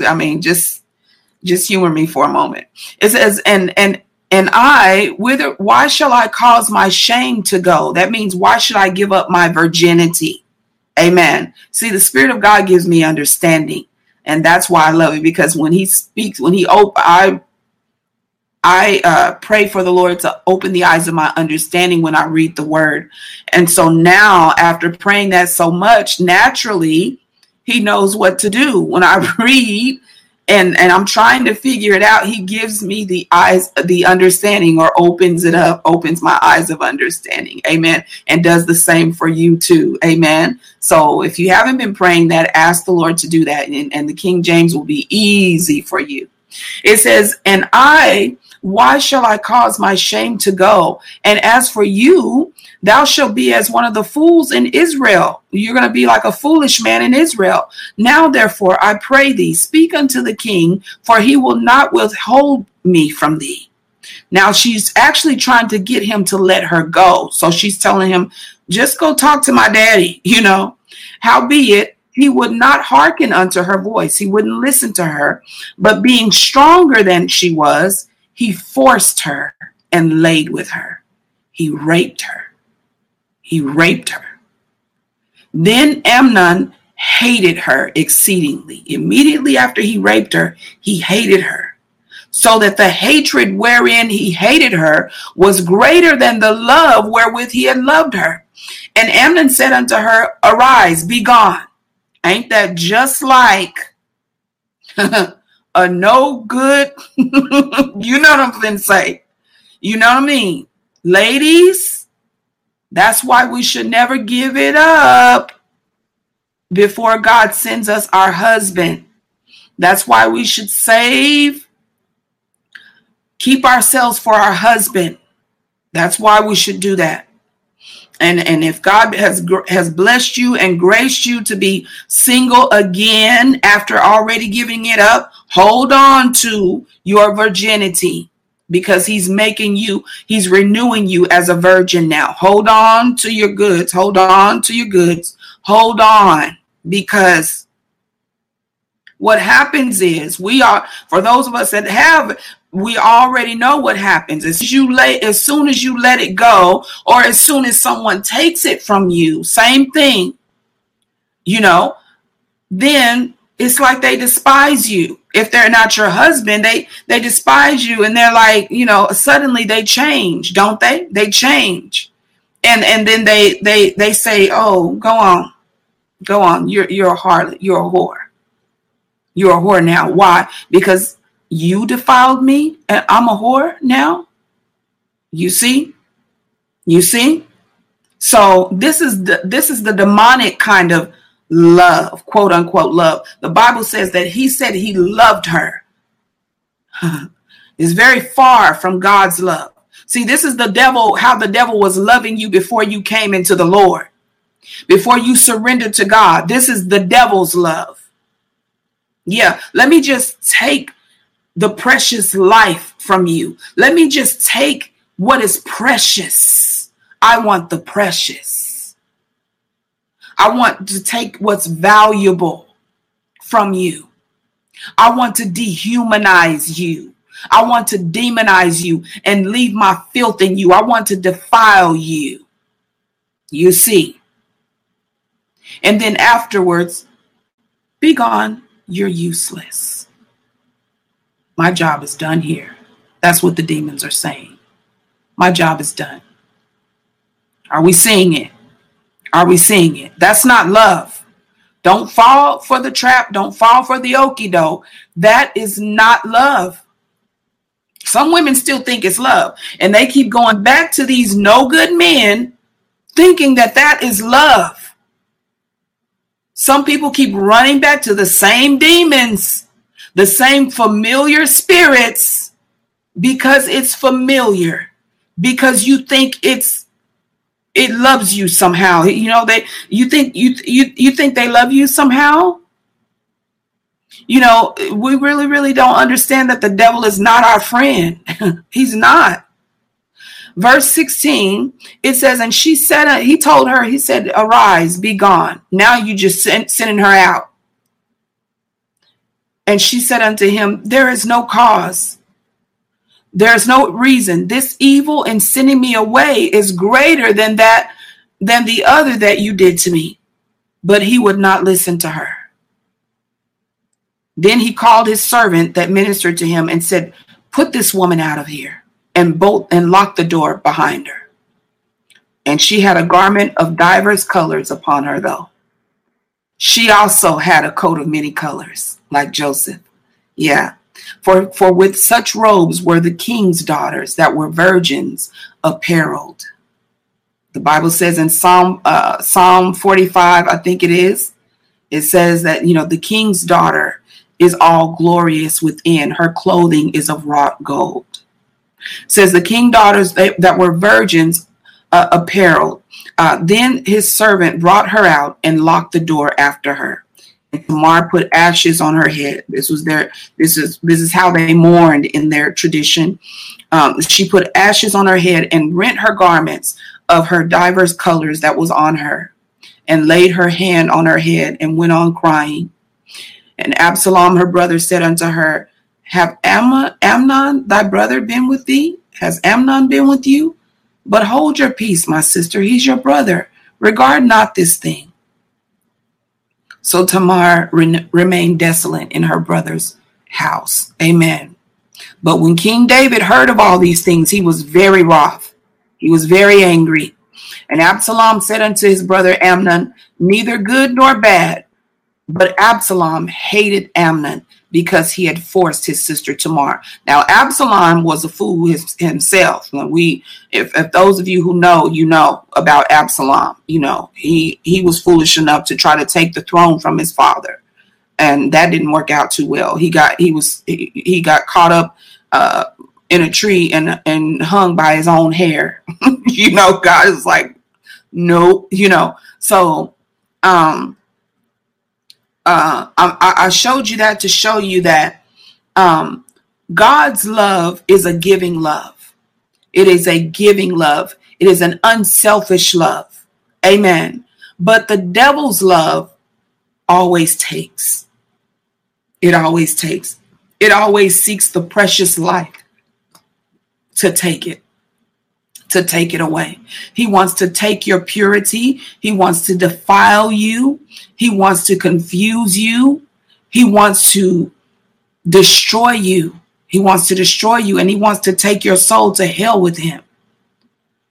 I mean, just, just humor me for a moment. It says, and, and, and I, whither, why shall I cause my shame to go? That means, why should I give up my virginity? Amen. See, the Spirit of God gives me understanding. And that's why I love it because when He speaks, when He open, I I uh, pray for the Lord to open the eyes of my understanding when I read the word. And so now, after praying that so much, naturally, He knows what to do. When I read, and and I'm trying to figure it out. He gives me the eyes, the understanding, or opens it up, opens my eyes of understanding. Amen. And does the same for you too. Amen. So if you haven't been praying that, ask the Lord to do that, and, and the King James will be easy for you. It says, "And I." Why shall I cause my shame to go? And as for you, thou shalt be as one of the fools in Israel. You're going to be like a foolish man in Israel. Now, therefore, I pray thee, speak unto the king, for he will not withhold me from thee. Now, she's actually trying to get him to let her go. So she's telling him, just go talk to my daddy, you know. Howbeit, he would not hearken unto her voice. He wouldn't listen to her. But being stronger than she was, he forced her and laid with her. He raped her. He raped her. Then Amnon hated her exceedingly. Immediately after he raped her, he hated her. So that the hatred wherein he hated her was greater than the love wherewith he had loved her. And Amnon said unto her, Arise, be gone. Ain't that just like a no good, you know what I'm to say. You know what I mean? Ladies, that's why we should never give it up before God sends us our husband. That's why we should save, keep ourselves for our husband. That's why we should do that and and if god has has blessed you and graced you to be single again after already giving it up hold on to your virginity because he's making you he's renewing you as a virgin now. Hold on to your goods. Hold on to your goods. Hold on because what happens is we are for those of us that have we already know what happens as you let as soon as you let it go or as soon as someone takes it from you same thing you know then it's like they despise you if they're not your husband they they despise you and they're like you know suddenly they change don't they they change and and then they they they say oh go on Go on. You're you're a harlot. You're a whore. You're a whore now. Why? Because you defiled me and I'm a whore now. You see? You see? So this is the this is the demonic kind of love, quote unquote love. The Bible says that he said he loved her. is very far from God's love. See, this is the devil, how the devil was loving you before you came into the Lord, before you surrendered to God. This is the devil's love. Yeah, let me just take the precious life from you. Let me just take what is precious. I want the precious. I want to take what's valuable from you. I want to dehumanize you. I want to demonize you and leave my filth in you. I want to defile you. You see. And then afterwards, be gone. You're useless. My job is done here. That's what the demons are saying. My job is done. Are we seeing it? Are we seeing it? That's not love. Don't fall for the trap. Don't fall for the okie doke. That is not love. Some women still think it's love, and they keep going back to these no good men thinking that that is love. Some people keep running back to the same demons, the same familiar spirits because it's familiar, because you think it's it loves you somehow. You know, they you think you you you think they love you somehow? you know, we really, really don't understand that the devil is not our friend. He's not. Verse 16, it says, and she said, uh, he told her, he said, arise, be gone. Now you just send, sending her out. And she said unto him, there is no cause. There is no reason. This evil in sending me away is greater than that, than the other that you did to me. But he would not listen to her. Then he called his servant that ministered to him and said, Put this woman out of here and bolt and lock the door behind her. And she had a garment of divers colors upon her, though. She also had a coat of many colors, like Joseph. Yeah. For, for with such robes were the king's daughters that were virgins apparelled. The Bible says in Psalm uh, Psalm 45, I think it is, it says that you know the king's daughter is all glorious within. Her clothing is of wrought gold. Says the king daughters that were virgins uh, apparel. Uh, then his servant brought her out and locked the door after her. And Tamar put ashes on her head. This was their. This is this is how they mourned in their tradition. Um, she put ashes on her head and rent her garments of her divers colors that was on her, and laid her hand on her head and went on crying. And Absalom, her brother, said unto her, Have Amnon, thy brother, been with thee? Has Amnon been with you? But hold your peace, my sister. He's your brother. Regard not this thing. So Tamar re- remained desolate in her brother's house. Amen. But when King David heard of all these things, he was very wroth. He was very angry. And Absalom said unto his brother Amnon, Neither good nor bad but Absalom hated Amnon because he had forced his sister Tamar. Now, Absalom was a fool his, himself. When we, if, if those of you who know, you know about Absalom. You know he he was foolish enough to try to take the throne from his father, and that didn't work out too well. He got he was he, he got caught up uh, in a tree and and hung by his own hair. you know, God is like, no, you know. So, um, uh, I, I, showed you that to show you that um, God's love is a giving love. It is a giving love. It is an unselfish love. Amen. But the devil's love always takes. It always takes. It always seeks the precious life to take it to take it away. He wants to take your purity. He wants to defile you. He wants to confuse you. He wants to destroy you. He wants to destroy you and he wants to take your soul to hell with him.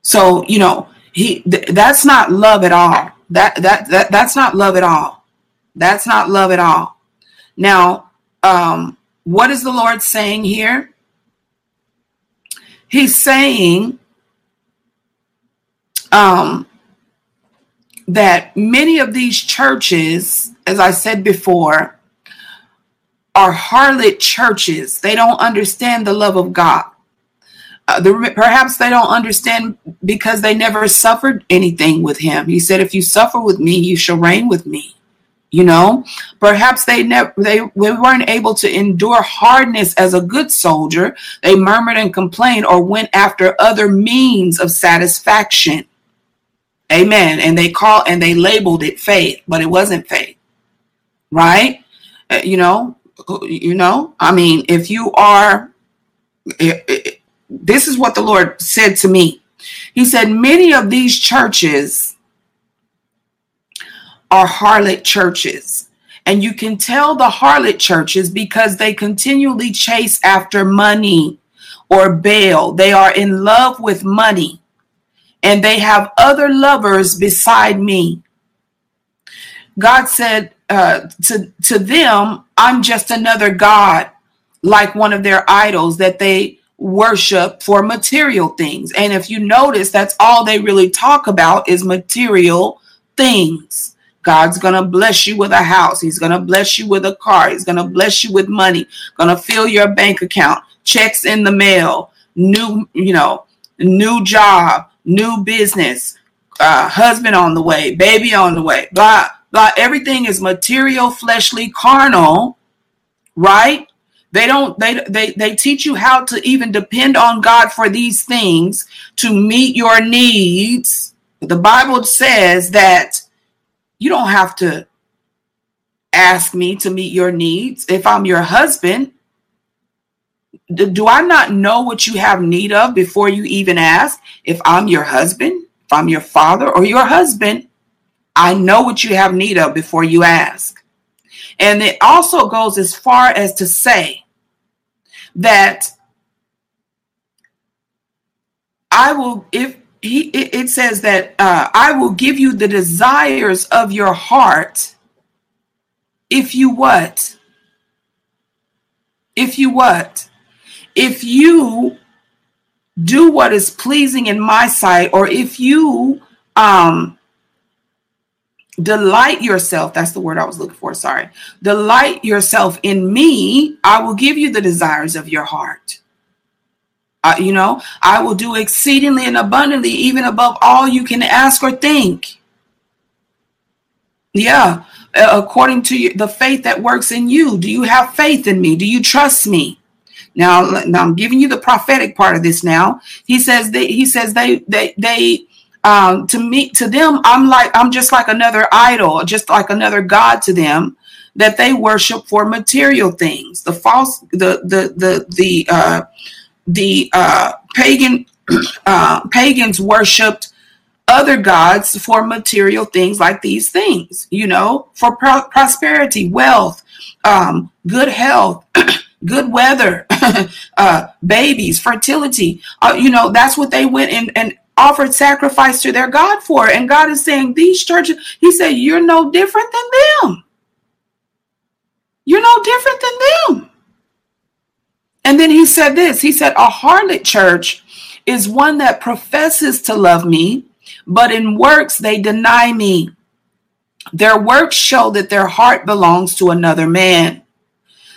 So, you know, he th- that's not love at all. that that that that's not love at all. That's not love at all. Now, um, what is the Lord saying here? He's saying um, that many of these churches, as I said before, are harlot churches. They don't understand the love of God. Uh, the, perhaps they don't understand because they never suffered anything with him. He said, "If you suffer with me, you shall reign with me." You know, perhaps they never they, they weren't able to endure hardness as a good soldier. They murmured and complained or went after other means of satisfaction. Amen. And they call and they labeled it faith, but it wasn't faith. Right? Uh, you know, you know, I mean, if you are it, it, this is what the Lord said to me. He said, Many of these churches are harlot churches. And you can tell the harlot churches because they continually chase after money or Baal. They are in love with money and they have other lovers beside me. God said uh, to, to them, I'm just another God, like one of their idols that they worship for material things. And if you notice, that's all they really talk about is material things. God's going to bless you with a house. He's going to bless you with a car. He's going to bless you with money, going to fill your bank account, checks in the mail, new, you know, new job, new business, uh, husband on the way, baby on the way, blah, blah. Everything is material, fleshly, carnal, right? They don't they they they teach you how to even depend on God for these things to meet your needs. The Bible says that you don't have to ask me to meet your needs if I'm your husband. Do I not know what you have need of before you even ask? If I'm your husband, if I'm your father or your husband, I know what you have need of before you ask. And it also goes as far as to say that I will, if he, it says that uh, I will give you the desires of your heart if you what? If you what? If you do what is pleasing in my sight, or if you um delight yourself that's the word i was looking for sorry delight yourself in me i will give you the desires of your heart. Uh, you know i will do exceedingly and abundantly even above all you can ask or think. Yeah according to the faith that works in you. Do you have faith in me? Do you trust me now, now i'm giving you the prophetic part of this now. He says that he says they they they um, to me to them i'm like i'm just like another idol just like another god to them that they worship for material things. The false the the the the uh the uh pagan uh pagans worshiped other gods for material things like these things you know for pro- prosperity wealth um good health good weather uh babies fertility uh, you know that's what they went and and offered sacrifice to their God for. And God is saying, These churches, He said, You're no different than them. You're no different than them. And then He said this He said, A harlot church is one that professes to love me, but in works they deny me. Their works show that their heart belongs to another man.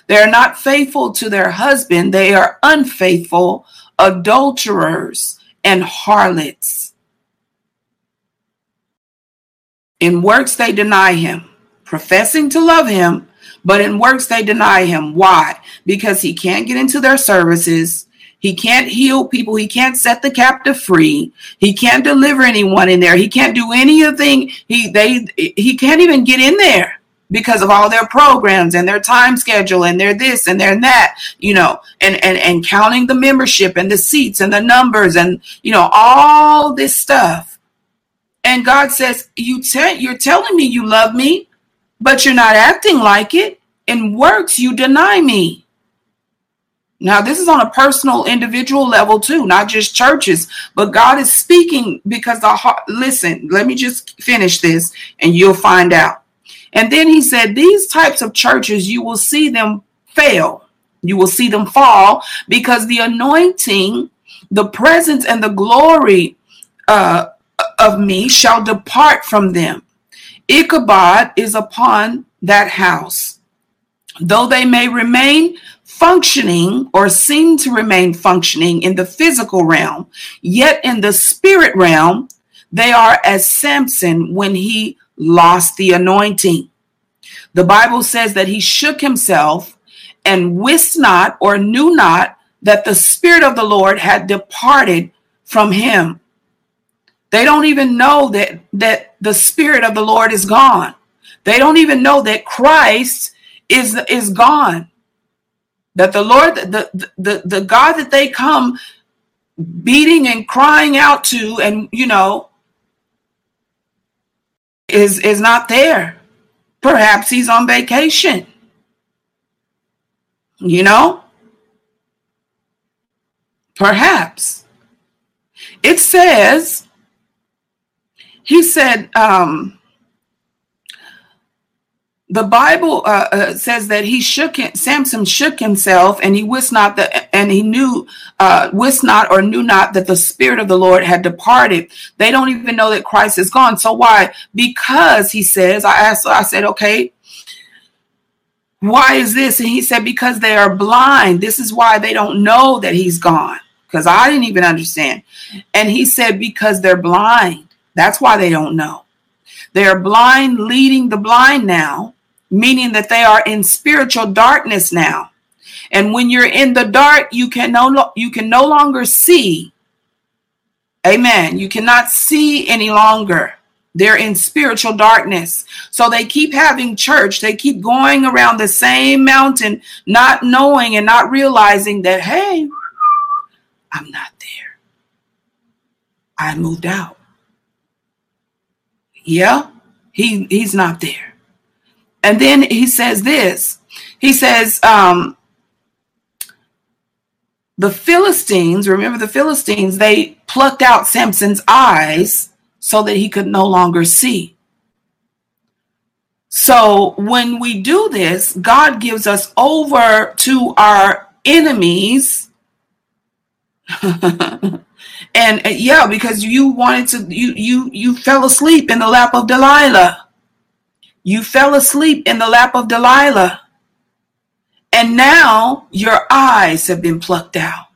They are not faithful to their husband, they are unfaithful adulterers and harlots. In works they deny him, professing to love him, but in works they deny him. Why? Because he can't get into their services. He can't heal people. He can't set the captive free. He can't deliver anyone in there. He can't do anything. He they he can't even get in there because of all their programs and their time schedule and their this and their that, you know, and, and, and counting the membership and the seats and the numbers and, you know, all this stuff. And God says, you te- you're telling me you love me, but you're not acting like it. In works, you deny me. Now, this is on a personal, individual level too, not just churches, but God is speaking because the heart. Listen, let me just finish this and you'll find out. And then he said, These types of churches, you will see them fail. You will see them fall because the anointing, the presence, and the glory uh, of me shall depart from them. Ichabod is upon that house. Though they may remain functioning or seem to remain functioning in the physical realm, yet in the spirit realm, they are as Samson when he lost the anointing. The Bible says that he shook himself and wist not or knew not that the Spirit of the Lord had departed from him. They don't even know that, that the Spirit of the Lord is gone. They don't even know that Christ is, is gone that the Lord, the, the, the God that they come beating and crying out to, and you know, is is not there. Perhaps he's on vacation. You know? Perhaps. It says, he said, um, the Bible uh, uh, says that he shook him, Samson shook himself, and he wist not that, and he knew, uh, wist not or knew not that the spirit of the Lord had departed. They don't even know that Christ is gone. So why? Because he says, I asked, I said, okay, why is this? And he said, because they are blind. This is why they don't know that he's gone. Because I didn't even understand. And he said, because they're blind. That's why they don't know. They are blind, leading the blind now meaning that they are in spiritual darkness now. And when you're in the dark, you can no you can no longer see. Amen. You cannot see any longer. They're in spiritual darkness. So they keep having church. They keep going around the same mountain, not knowing and not realizing that, hey, I'm not there. I moved out. Yeah, he, he's not there. And then he says this he says, um, the Philistines, remember the Philistines, they plucked out Samson's eyes so that he could no longer see. So when we do this, God gives us over to our enemies. and uh, yeah, because you wanted to, you you you fell asleep in the lap of Delilah. You fell asleep in the lap of Delilah. And now your eyes have been plucked out.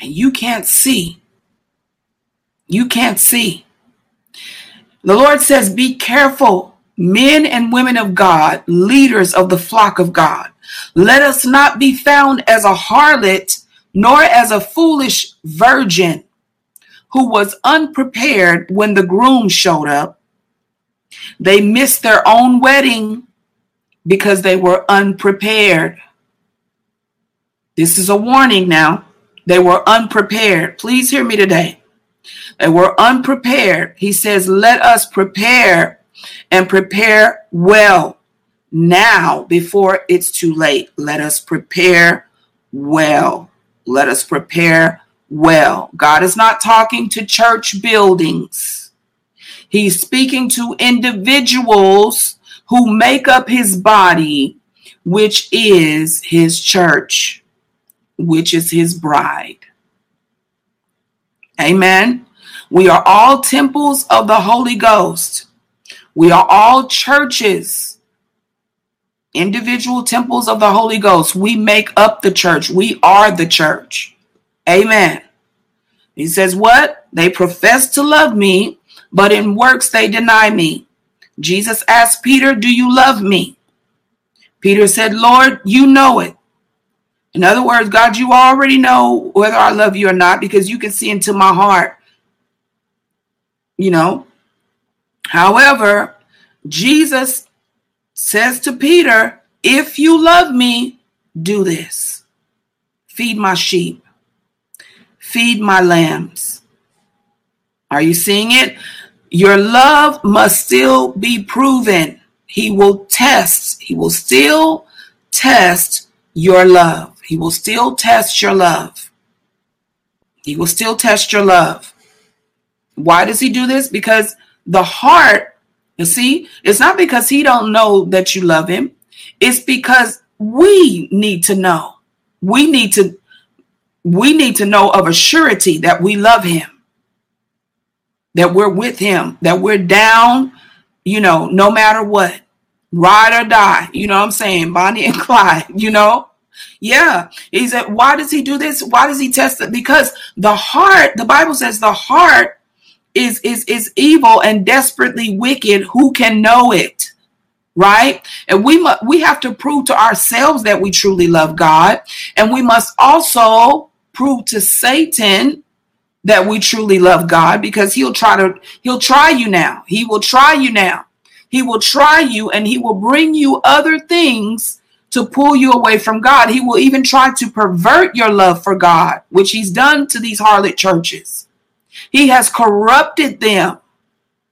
And you can't see. You can't see. The Lord says, Be careful, men and women of God, leaders of the flock of God. Let us not be found as a harlot, nor as a foolish virgin who was unprepared when the groom showed up they missed their own wedding because they were unprepared. This is a warning now. They were unprepared. Please hear me today. They were unprepared. He says, Let us prepare and prepare well now before it's too late. Let us prepare well. Let us prepare well. God is not talking to church buildings. He's speaking to individuals who make up his body, which is his church, which is his bride. Amen. We are all temples of the Holy Ghost. We are all churches, individual temples of the Holy Ghost. We make up the church. We are the church. Amen. He says, What? They profess to love me, but in works they deny me. Jesus asked Peter, Do you love me? Peter said, Lord, you know it. In other words, God, you already know whether I love you or not because you can see into my heart. You know. However, Jesus says to Peter, If you love me, do this feed my sheep, feed my lambs. Are you seeing it? Your love must still be proven. He will test, he will still test your love. He will still test your love. He will still test your love. Why does he do this? Because the heart, you see, it's not because he don't know that you love him. It's because we need to know. We need to we need to know of a surety that we love him. That we're with him, that we're down, you know, no matter what. Ride or die. You know what I'm saying? Bonnie and Clyde, you know? Yeah. He said, why does he do this? Why does he test it? Because the heart, the Bible says the heart is is is evil and desperately wicked. Who can know it? Right? And we must we have to prove to ourselves that we truly love God. And we must also prove to Satan that we truly love God because he'll try to he'll try you now. He will try you now. He will try you and he will bring you other things to pull you away from God. He will even try to pervert your love for God, which he's done to these harlot churches. He has corrupted them.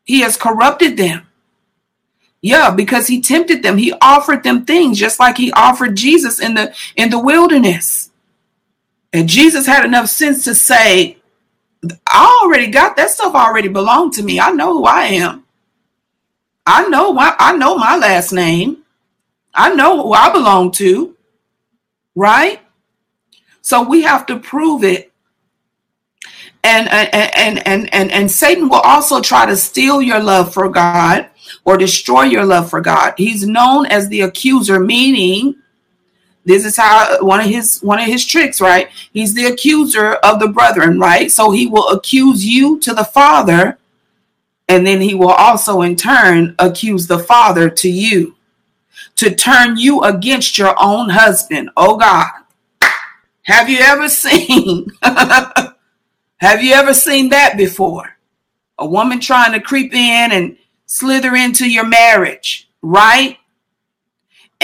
He has corrupted them. Yeah, because he tempted them. He offered them things just like he offered Jesus in the in the wilderness. And Jesus had enough sense to say, I already got that stuff already belonged to me. I know who I am. I know why I know my last name. I know who I belong to, right? So we have to prove it. And and and and and, and Satan will also try to steal your love for God or destroy your love for God. He's known as the accuser, meaning this is how one of his one of his tricks, right? He's the accuser of the brethren, right? So he will accuse you to the Father, and then he will also in turn accuse the Father to you to turn you against your own husband. Oh God. Have you ever seen Have you ever seen that before? A woman trying to creep in and slither into your marriage, right?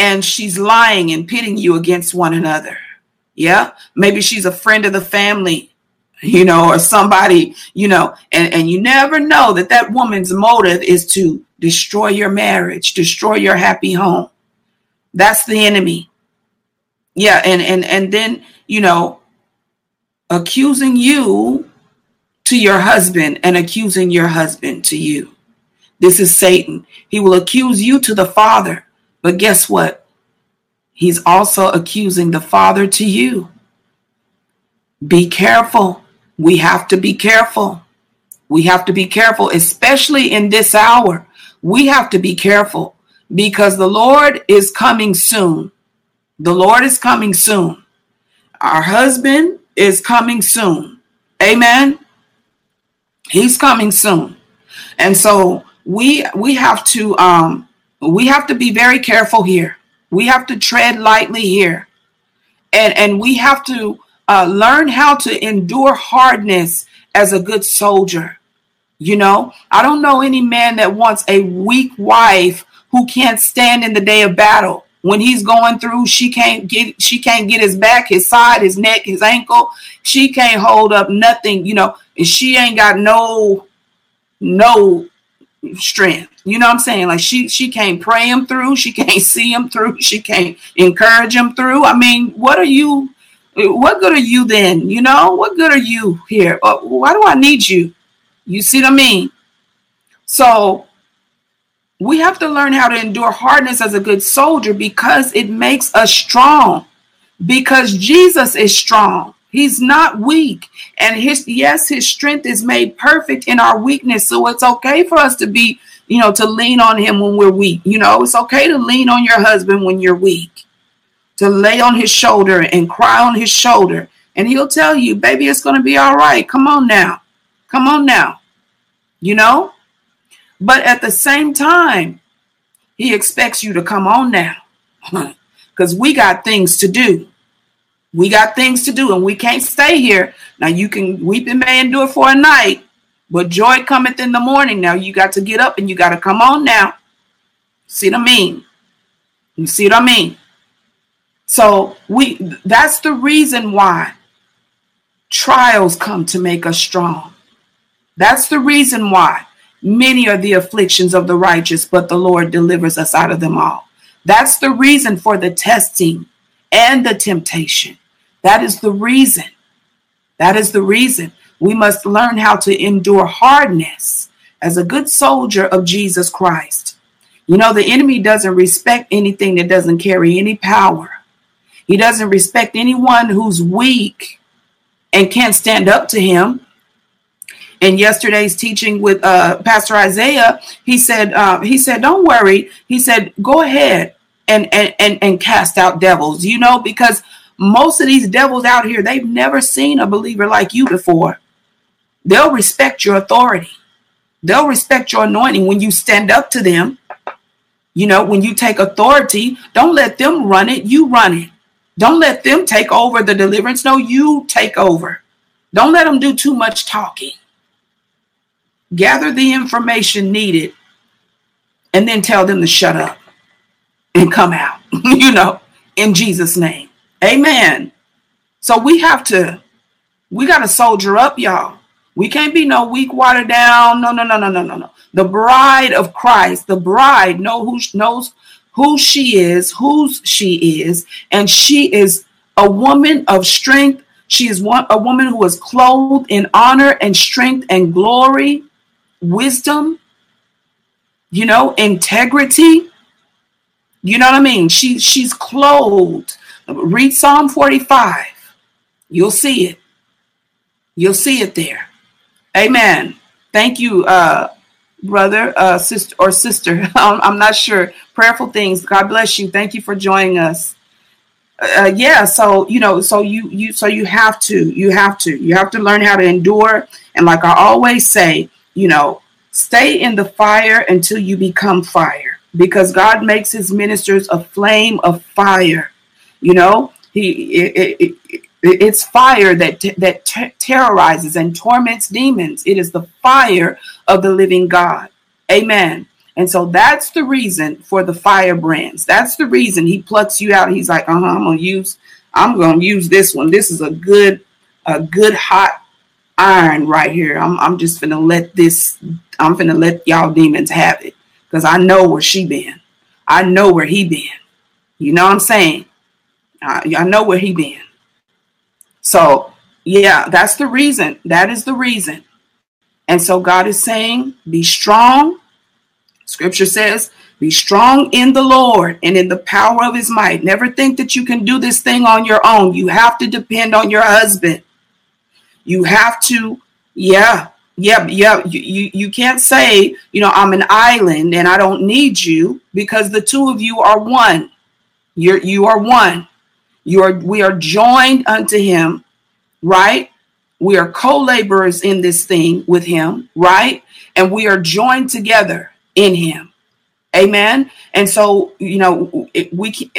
And she's lying and pitting you against one another. Yeah. Maybe she's a friend of the family, you know, or somebody, you know, and, and you never know that that woman's motive is to destroy your marriage, destroy your happy home. That's the enemy. Yeah, and and and then, you know, accusing you to your husband and accusing your husband to you. This is Satan. He will accuse you to the Father. But guess what? He's also accusing the Father to you. Be careful. We have to be careful. We have to be careful, especially in this hour. We have to be careful because the Lord is coming soon. The Lord is coming soon. Our husband is coming soon. Amen. He's coming soon. And so we we have to um we have to be very careful here. We have to tread lightly here. And and we have to uh, learn how to endure hardness as a good soldier. You know, I don't know any man that wants a weak wife who can't stand in the day of battle. When he's going through, she can't get she can't get his back, his side, his neck, his ankle. She can't hold up nothing, you know, and she ain't got no no strength. You know what I'm saying? Like she she can't pray him through, she can't see him through, she can't encourage him through. I mean, what are you what good are you then? You know, what good are you here? Uh, why do I need you? You see what I mean? So we have to learn how to endure hardness as a good soldier because it makes us strong. Because Jesus is strong. He's not weak. And his yes, his strength is made perfect in our weakness. So it's okay for us to be, you know, to lean on him when we're weak. You know, it's okay to lean on your husband when you're weak. To lay on his shoulder and cry on his shoulder. And he'll tell you, baby, it's going to be all right. Come on now. Come on now. You know? But at the same time, he expects you to come on now because we got things to do. We got things to do and we can't stay here. Now you can weep and may endure for a night, but joy cometh in the morning. Now you got to get up and you got to come on now. See what I mean? You see what I mean? So we that's the reason why trials come to make us strong. That's the reason why Many are the afflictions of the righteous, but the Lord delivers us out of them all. That's the reason for the testing and the temptation. That is the reason. That is the reason. We must learn how to endure hardness as a good soldier of Jesus Christ. You know, the enemy doesn't respect anything that doesn't carry any power. He doesn't respect anyone who's weak and can't stand up to him. In yesterday's teaching with uh, Pastor Isaiah, he said, uh, he said, don't worry. He said, go ahead and, and, and, and cast out devils, you know, because most of these devils out here, they've never seen a believer like you before. They'll respect your authority. They'll respect your anointing when you stand up to them. You know, when you take authority, don't let them run it, you run it. Don't let them take over the deliverance. No, you take over. Don't let them do too much talking. Gather the information needed and then tell them to shut up and come out, you know, in Jesus' name. Amen. So we have to, we got to soldier up, y'all. We can't be no weak, watered down. No, no, no, no, no, no, no. The bride of Christ, the bride know who knows who she is, whose she is, and she is a woman of strength. She is one a woman who is clothed in honor and strength and glory, wisdom, you know, integrity. You know what I mean? She she's clothed. Read Psalm 45. You'll see it. You'll see it there. Amen. Thank you, uh, brother, uh, sister, or sister. I'm not sure. Prayerful things. God bless you. Thank you for joining us. Uh, yeah. So you know, so you you so you have to you have to you have to learn how to endure. And like I always say, you know, stay in the fire until you become fire, because God makes His ministers a flame of fire. You know, He it, it, it, it's fire that that terrorizes and torments demons. It is the fire of the living God. Amen. And so that's the reason for the firebrands. That's the reason he plucks you out. He's like, uh-huh, I'm gonna use, I'm gonna use this one. This is a good, a good hot iron right here. I'm I'm just gonna let this, I'm gonna let y'all demons have it. Because I know where she been. I know where he been. You know what I'm saying? I, I know where he been. So, yeah, that's the reason. That is the reason. And so God is saying, be strong. Scripture says, be strong in the Lord and in the power of his might. Never think that you can do this thing on your own. You have to depend on your husband. You have to, yeah, yeah, yeah. You, you, you can't say, you know, I'm an island and I don't need you because the two of you are one. You're you are one. You are we are joined unto him, right? We are co-laborers in this thing with him, right? And we are joined together in him. Amen. And so, you know, we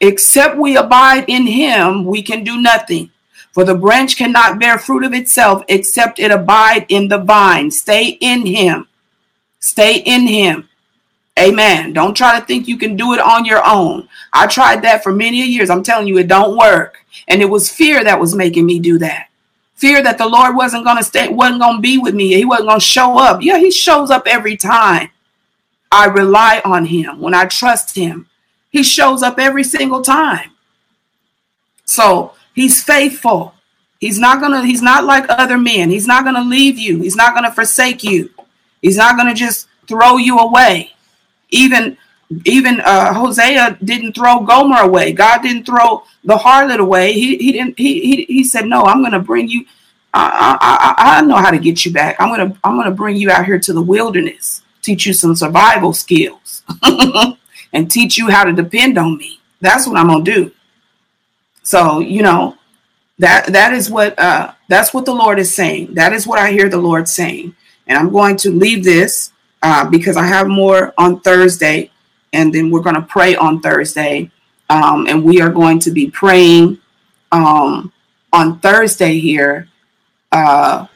except we abide in him, we can do nothing. For the branch cannot bear fruit of itself except it abide in the vine. Stay in him. Stay in him. Amen. Don't try to think you can do it on your own. I tried that for many years. I'm telling you, it don't work. And it was fear that was making me do that. Fear that the Lord wasn't going to stay, wasn't going to be with me. He wasn't going to show up. Yeah, he shows up every time. I rely on him. When I trust him, he shows up every single time. So he's faithful. He's not going to, he's not like other men. He's not going to leave you. He's not going to forsake you. He's not going to just throw you away. Even even uh, Hosea didn't throw Gomer away. God didn't throw the harlot away. He he didn't. He he, he said, "No, I'm going to bring you. I, I I know how to get you back. I'm gonna I'm gonna bring you out here to the wilderness, teach you some survival skills, and teach you how to depend on me. That's what I'm gonna do. So you know that that is what uh, that's what the Lord is saying. That is what I hear the Lord saying. And I'm going to leave this uh, because I have more on Thursday, and then we're going to pray on Thursday. Um, and we are going to be praying um, on Thursday here uh,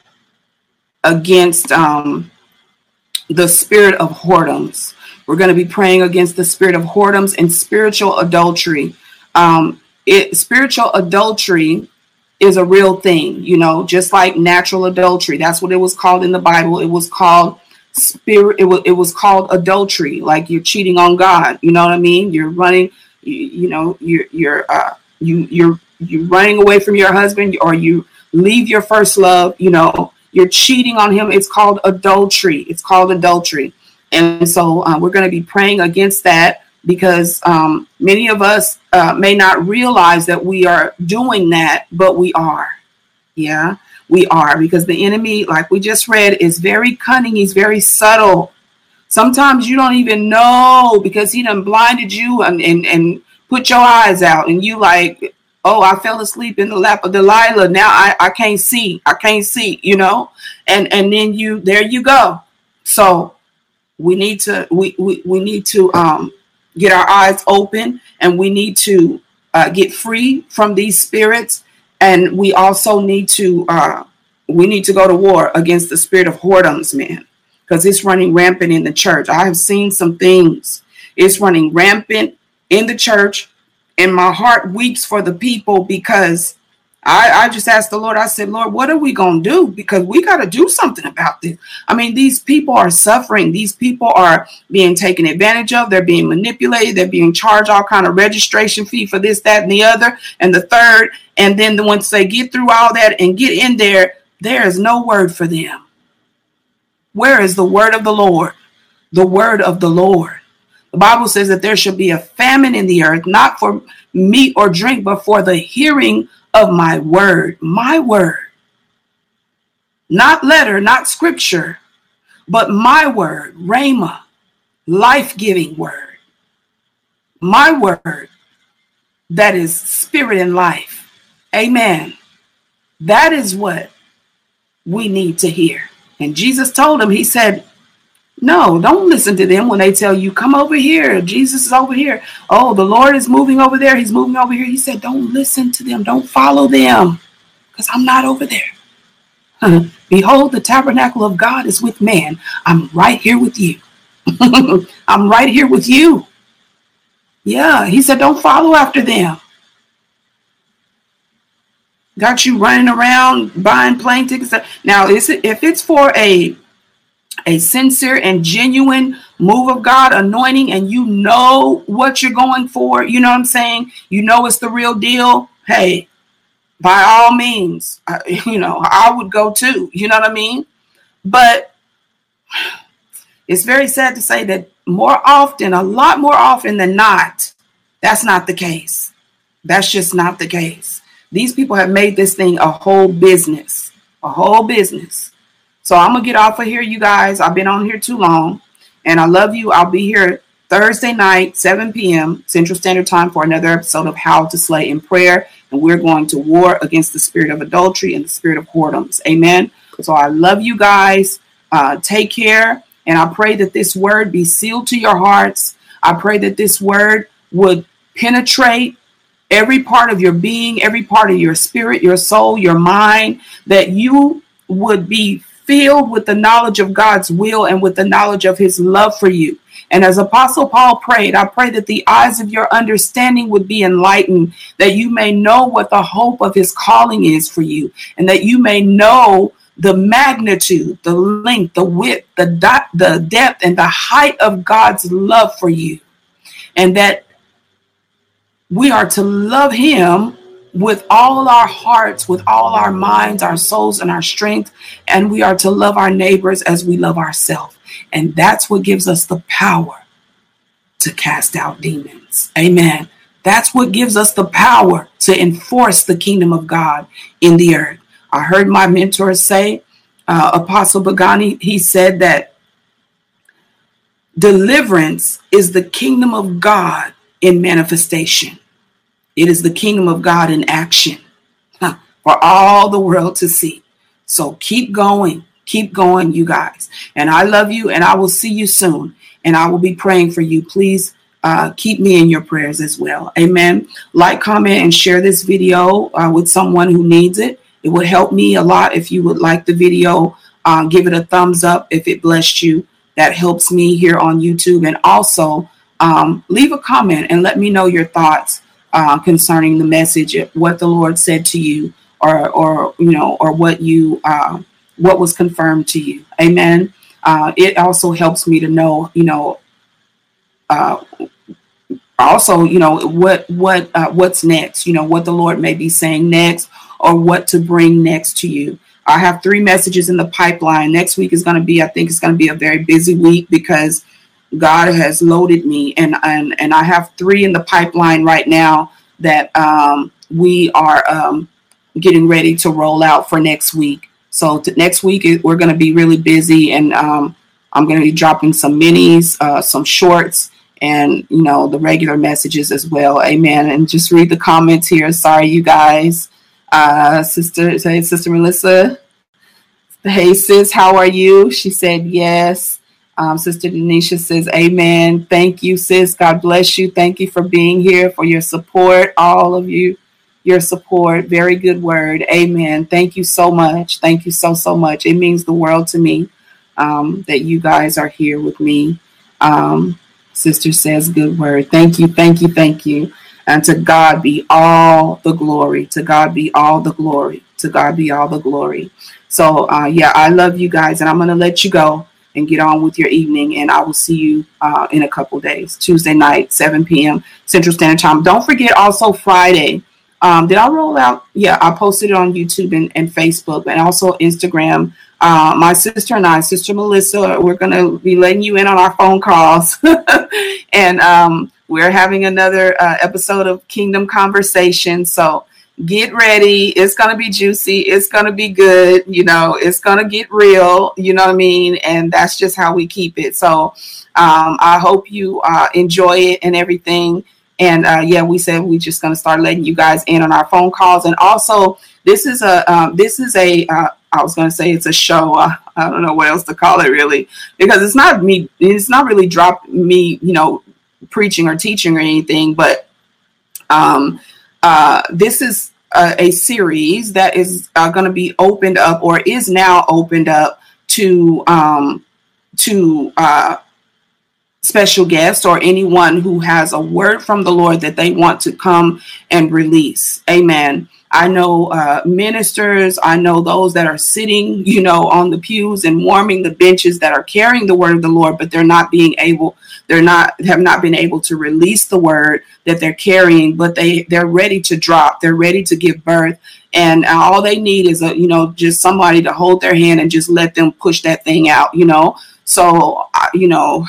against um, the spirit of whoredoms. We're going to be praying against the spirit of whoredoms and spiritual adultery. Um, it, spiritual adultery is a real thing, you know, just like natural adultery. That's what it was called in the Bible. It was called spirit it was it was called adultery like you're cheating on god you know what i mean you're running you, you know you're you're uh you you're you're running away from your husband or you leave your first love, you know, you're cheating on him. It's called adultery. It's called adultery. And so uh, we're going to be praying against that because um, many of us uh, may not realize that we are doing that, but we are. Yeah, we are because the enemy, like we just read, is very cunning. He's very subtle. Sometimes you don't even know because he done blinded you and, and, and put your eyes out and you like, oh, I fell asleep in the lap of Delilah. Now I, I can't see. I can't see, you know? And and then you there you go. So we need to we we, we need to um get our eyes open and we need to uh, get free from these spirits and we also need to uh, we need to go to war against the spirit of whoredoms man because it's running rampant in the church. I have seen some things. It's running rampant in the church. And my heart weeps for the people because I, I just asked the Lord, I said, Lord, what are we going to do? Because we got to do something about this. I mean, these people are suffering. These people are being taken advantage of. They're being manipulated. They're being charged all kind of registration fee for this, that, and the other, and the third. And then the once they get through all that and get in there, there is no word for them. Where is the word of the Lord? The word of the Lord. The Bible says that there should be a famine in the earth, not for meat or drink, but for the hearing of my word, my word. Not letter, not scripture, but my word, Rhema, life giving word. My word that is spirit and life. Amen. That is what we need to hear. And Jesus told him, He said, no, don't listen to them when they tell you, come over here. Jesus is over here. Oh, the Lord is moving over there. He's moving over here. He said, don't listen to them. Don't follow them because I'm not over there. Behold, the tabernacle of God is with man. I'm right here with you. I'm right here with you. Yeah, he said, don't follow after them. Got you running around buying plane tickets. Now, is it if it's for a a sincere and genuine move of God, anointing, and you know what you're going for, you know what I'm saying? You know it's the real deal. Hey, by all means, you know, I would go too. You know what I mean? But it's very sad to say that more often, a lot more often than not, that's not the case. That's just not the case. These people have made this thing a whole business, a whole business. So I'm gonna get off of here, you guys. I've been on here too long, and I love you. I'll be here Thursday night, 7 p.m. Central Standard Time for another episode of How to Slay in Prayer. And we're going to war against the spirit of adultery and the spirit of whoredoms. Amen. So I love you guys. Uh, take care. And I pray that this word be sealed to your hearts. I pray that this word would penetrate every part of your being, every part of your spirit, your soul, your mind, that you would be filled with the knowledge of God's will and with the knowledge of his love for you. And as Apostle Paul prayed, I pray that the eyes of your understanding would be enlightened, that you may know what the hope of his calling is for you, and that you may know the magnitude, the length, the width, the, dot, the depth, and the height of God's love for you. And that we are to love him with all our hearts, with all our minds, our souls, and our strength. And we are to love our neighbors as we love ourselves. And that's what gives us the power to cast out demons. Amen. That's what gives us the power to enforce the kingdom of God in the earth. I heard my mentor say, uh, Apostle Bagani, he said that deliverance is the kingdom of God in manifestation. It is the kingdom of God in action huh, for all the world to see. So keep going. Keep going, you guys. And I love you, and I will see you soon. And I will be praying for you. Please uh, keep me in your prayers as well. Amen. Like, comment, and share this video uh, with someone who needs it. It would help me a lot if you would like the video. Uh, give it a thumbs up if it blessed you. That helps me here on YouTube. And also, um, leave a comment and let me know your thoughts uh, concerning the message, what the Lord said to you, or or you know, or what you uh, what was confirmed to you. Amen. Uh, it also helps me to know, you know, uh, also, you know, what what uh, what's next? You know, what the Lord may be saying next, or what to bring next to you. I have three messages in the pipeline. Next week is going to be, I think, it's going to be a very busy week because God has loaded me, and and and I have three in the pipeline right now that um, we are um, getting ready to roll out for next week. So t- next week we're going to be really busy, and um, I'm going to be dropping some minis, uh, some shorts, and you know the regular messages as well. Amen. And just read the comments here. Sorry, you guys. Uh, sister, say Sister Melissa. Hey sis, how are you? She said yes. Um, Sister Denisha says, Amen. Thank you, sis. God bless you. Thank you for being here, for your support, all of you your support. Very good word. Amen. Thank you so much. Thank you so, so much. It means the world to me um, that you guys are here with me. Um, sister says, good word. Thank you, thank you, thank you. And to God be all the glory. To God be all the glory. To God be all the glory. So, uh, yeah, I love you guys, and I'm going to let you go and get on with your evening. And I will see you uh, in a couple days, Tuesday night, 7 p.m. Central Standard Time. Don't forget also Friday. Um, did I roll out? Yeah, I posted it on YouTube and, and Facebook and also Instagram. Uh, my sister and I, Sister Melissa, we're going to be letting you in on our phone calls. and um, we're having another uh, episode of Kingdom Conversation. So get ready. It's going to be juicy. It's going to be good. You know, it's going to get real. You know what I mean? And that's just how we keep it. So um, I hope you uh, enjoy it and everything. And uh, yeah, we said we're just going to start letting you guys in on our phone calls. And also, this is a um, this is a uh, I was going to say it's a show. Uh, I don't know what else to call it really, because it's not me. It's not really drop me, you know, preaching or teaching or anything. But um, uh, this is a, a, series that is uh, going to be opened up or is now opened up to um, to uh, special guests or anyone who has a word from the Lord that they want to come and release. Amen. I know uh, ministers, I know those that are sitting, you know, on the pews and warming the benches that are carrying the word of the Lord, but they're not being able, they're not, have not been able to release the word that they're carrying, but they, they're ready to drop, they're ready to give birth. And all they need is a, you know, just somebody to hold their hand and just let them push that thing out, you know. So, you know,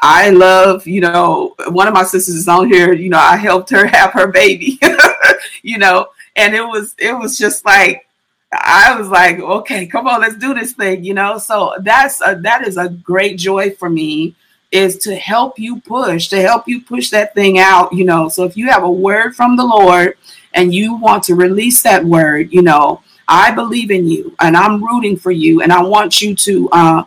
I love, you know, one of my sisters is on here, you know, I helped her have her baby, you know, and it was, it was just like, I was like, okay, come on, let's do this thing, you know. So that's a, that is a great joy for me is to help you push, to help you push that thing out, you know. So if you have a word from the Lord and you want to release that word, you know, I believe in you and I'm rooting for you and I want you to uh,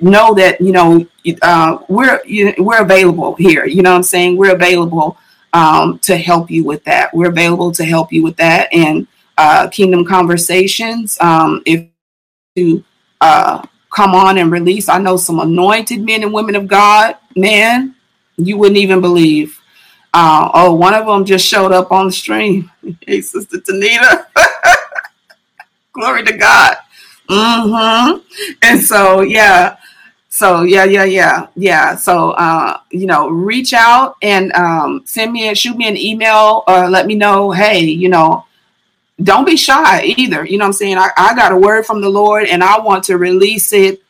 know that you know uh, we're we're available here. You know what I'm saying? We're available um, to help you with that. We're available to help you with that. And uh, Kingdom Conversations, um, if to uh, come on and release, I know some anointed men and women of God. Man, you wouldn't even believe. Uh, oh, one of them just showed up on the stream. Hey, Sister Tanita. Glory to God. Mm-hmm. And so, yeah. So yeah, yeah, yeah, yeah. So uh, you know, reach out and um, send me and shoot me an email or let me know. Hey, you know, don't be shy either. You know I'm saying? I, I got a word from the Lord and I want to release it.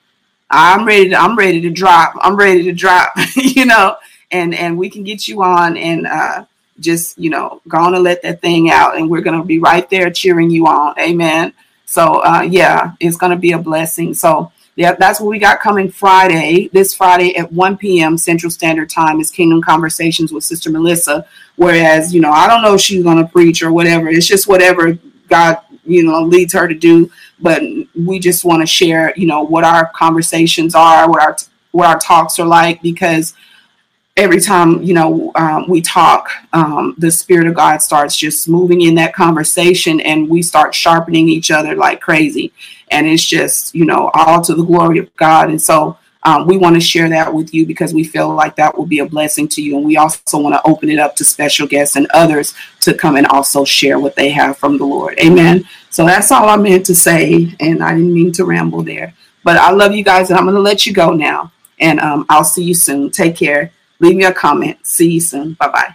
I'm ready to I'm ready to drop. I'm ready to drop, you know, and and we can get you on and uh just, you know, gonna let that thing out and we're gonna be right there cheering you on. Amen. So uh, yeah, it's to be a blessing. So yeah, that's what we got coming Friday. This Friday at 1 p.m. Central Standard Time is Kingdom Conversations with Sister Melissa. Whereas, you know, I don't know if she's going to preach or whatever. It's just whatever God, you know, leads her to do. But we just want to share, you know, what our conversations are, what our what our talks are like, because every time you know um, we talk um, the spirit of god starts just moving in that conversation and we start sharpening each other like crazy. And it's just you know all to the glory of god. And so um, we want to share that with you because we feel like that will be a blessing to you. And we also want to open it up to special guests and others to come and also share what they have from the lord. Amen. So that's all i meant to say and i didn't mean to ramble there. But i love you guys and i'm going to let you go now. And um, i'll see you soon. Take care Leave me a comment. See you soon. Bye bye.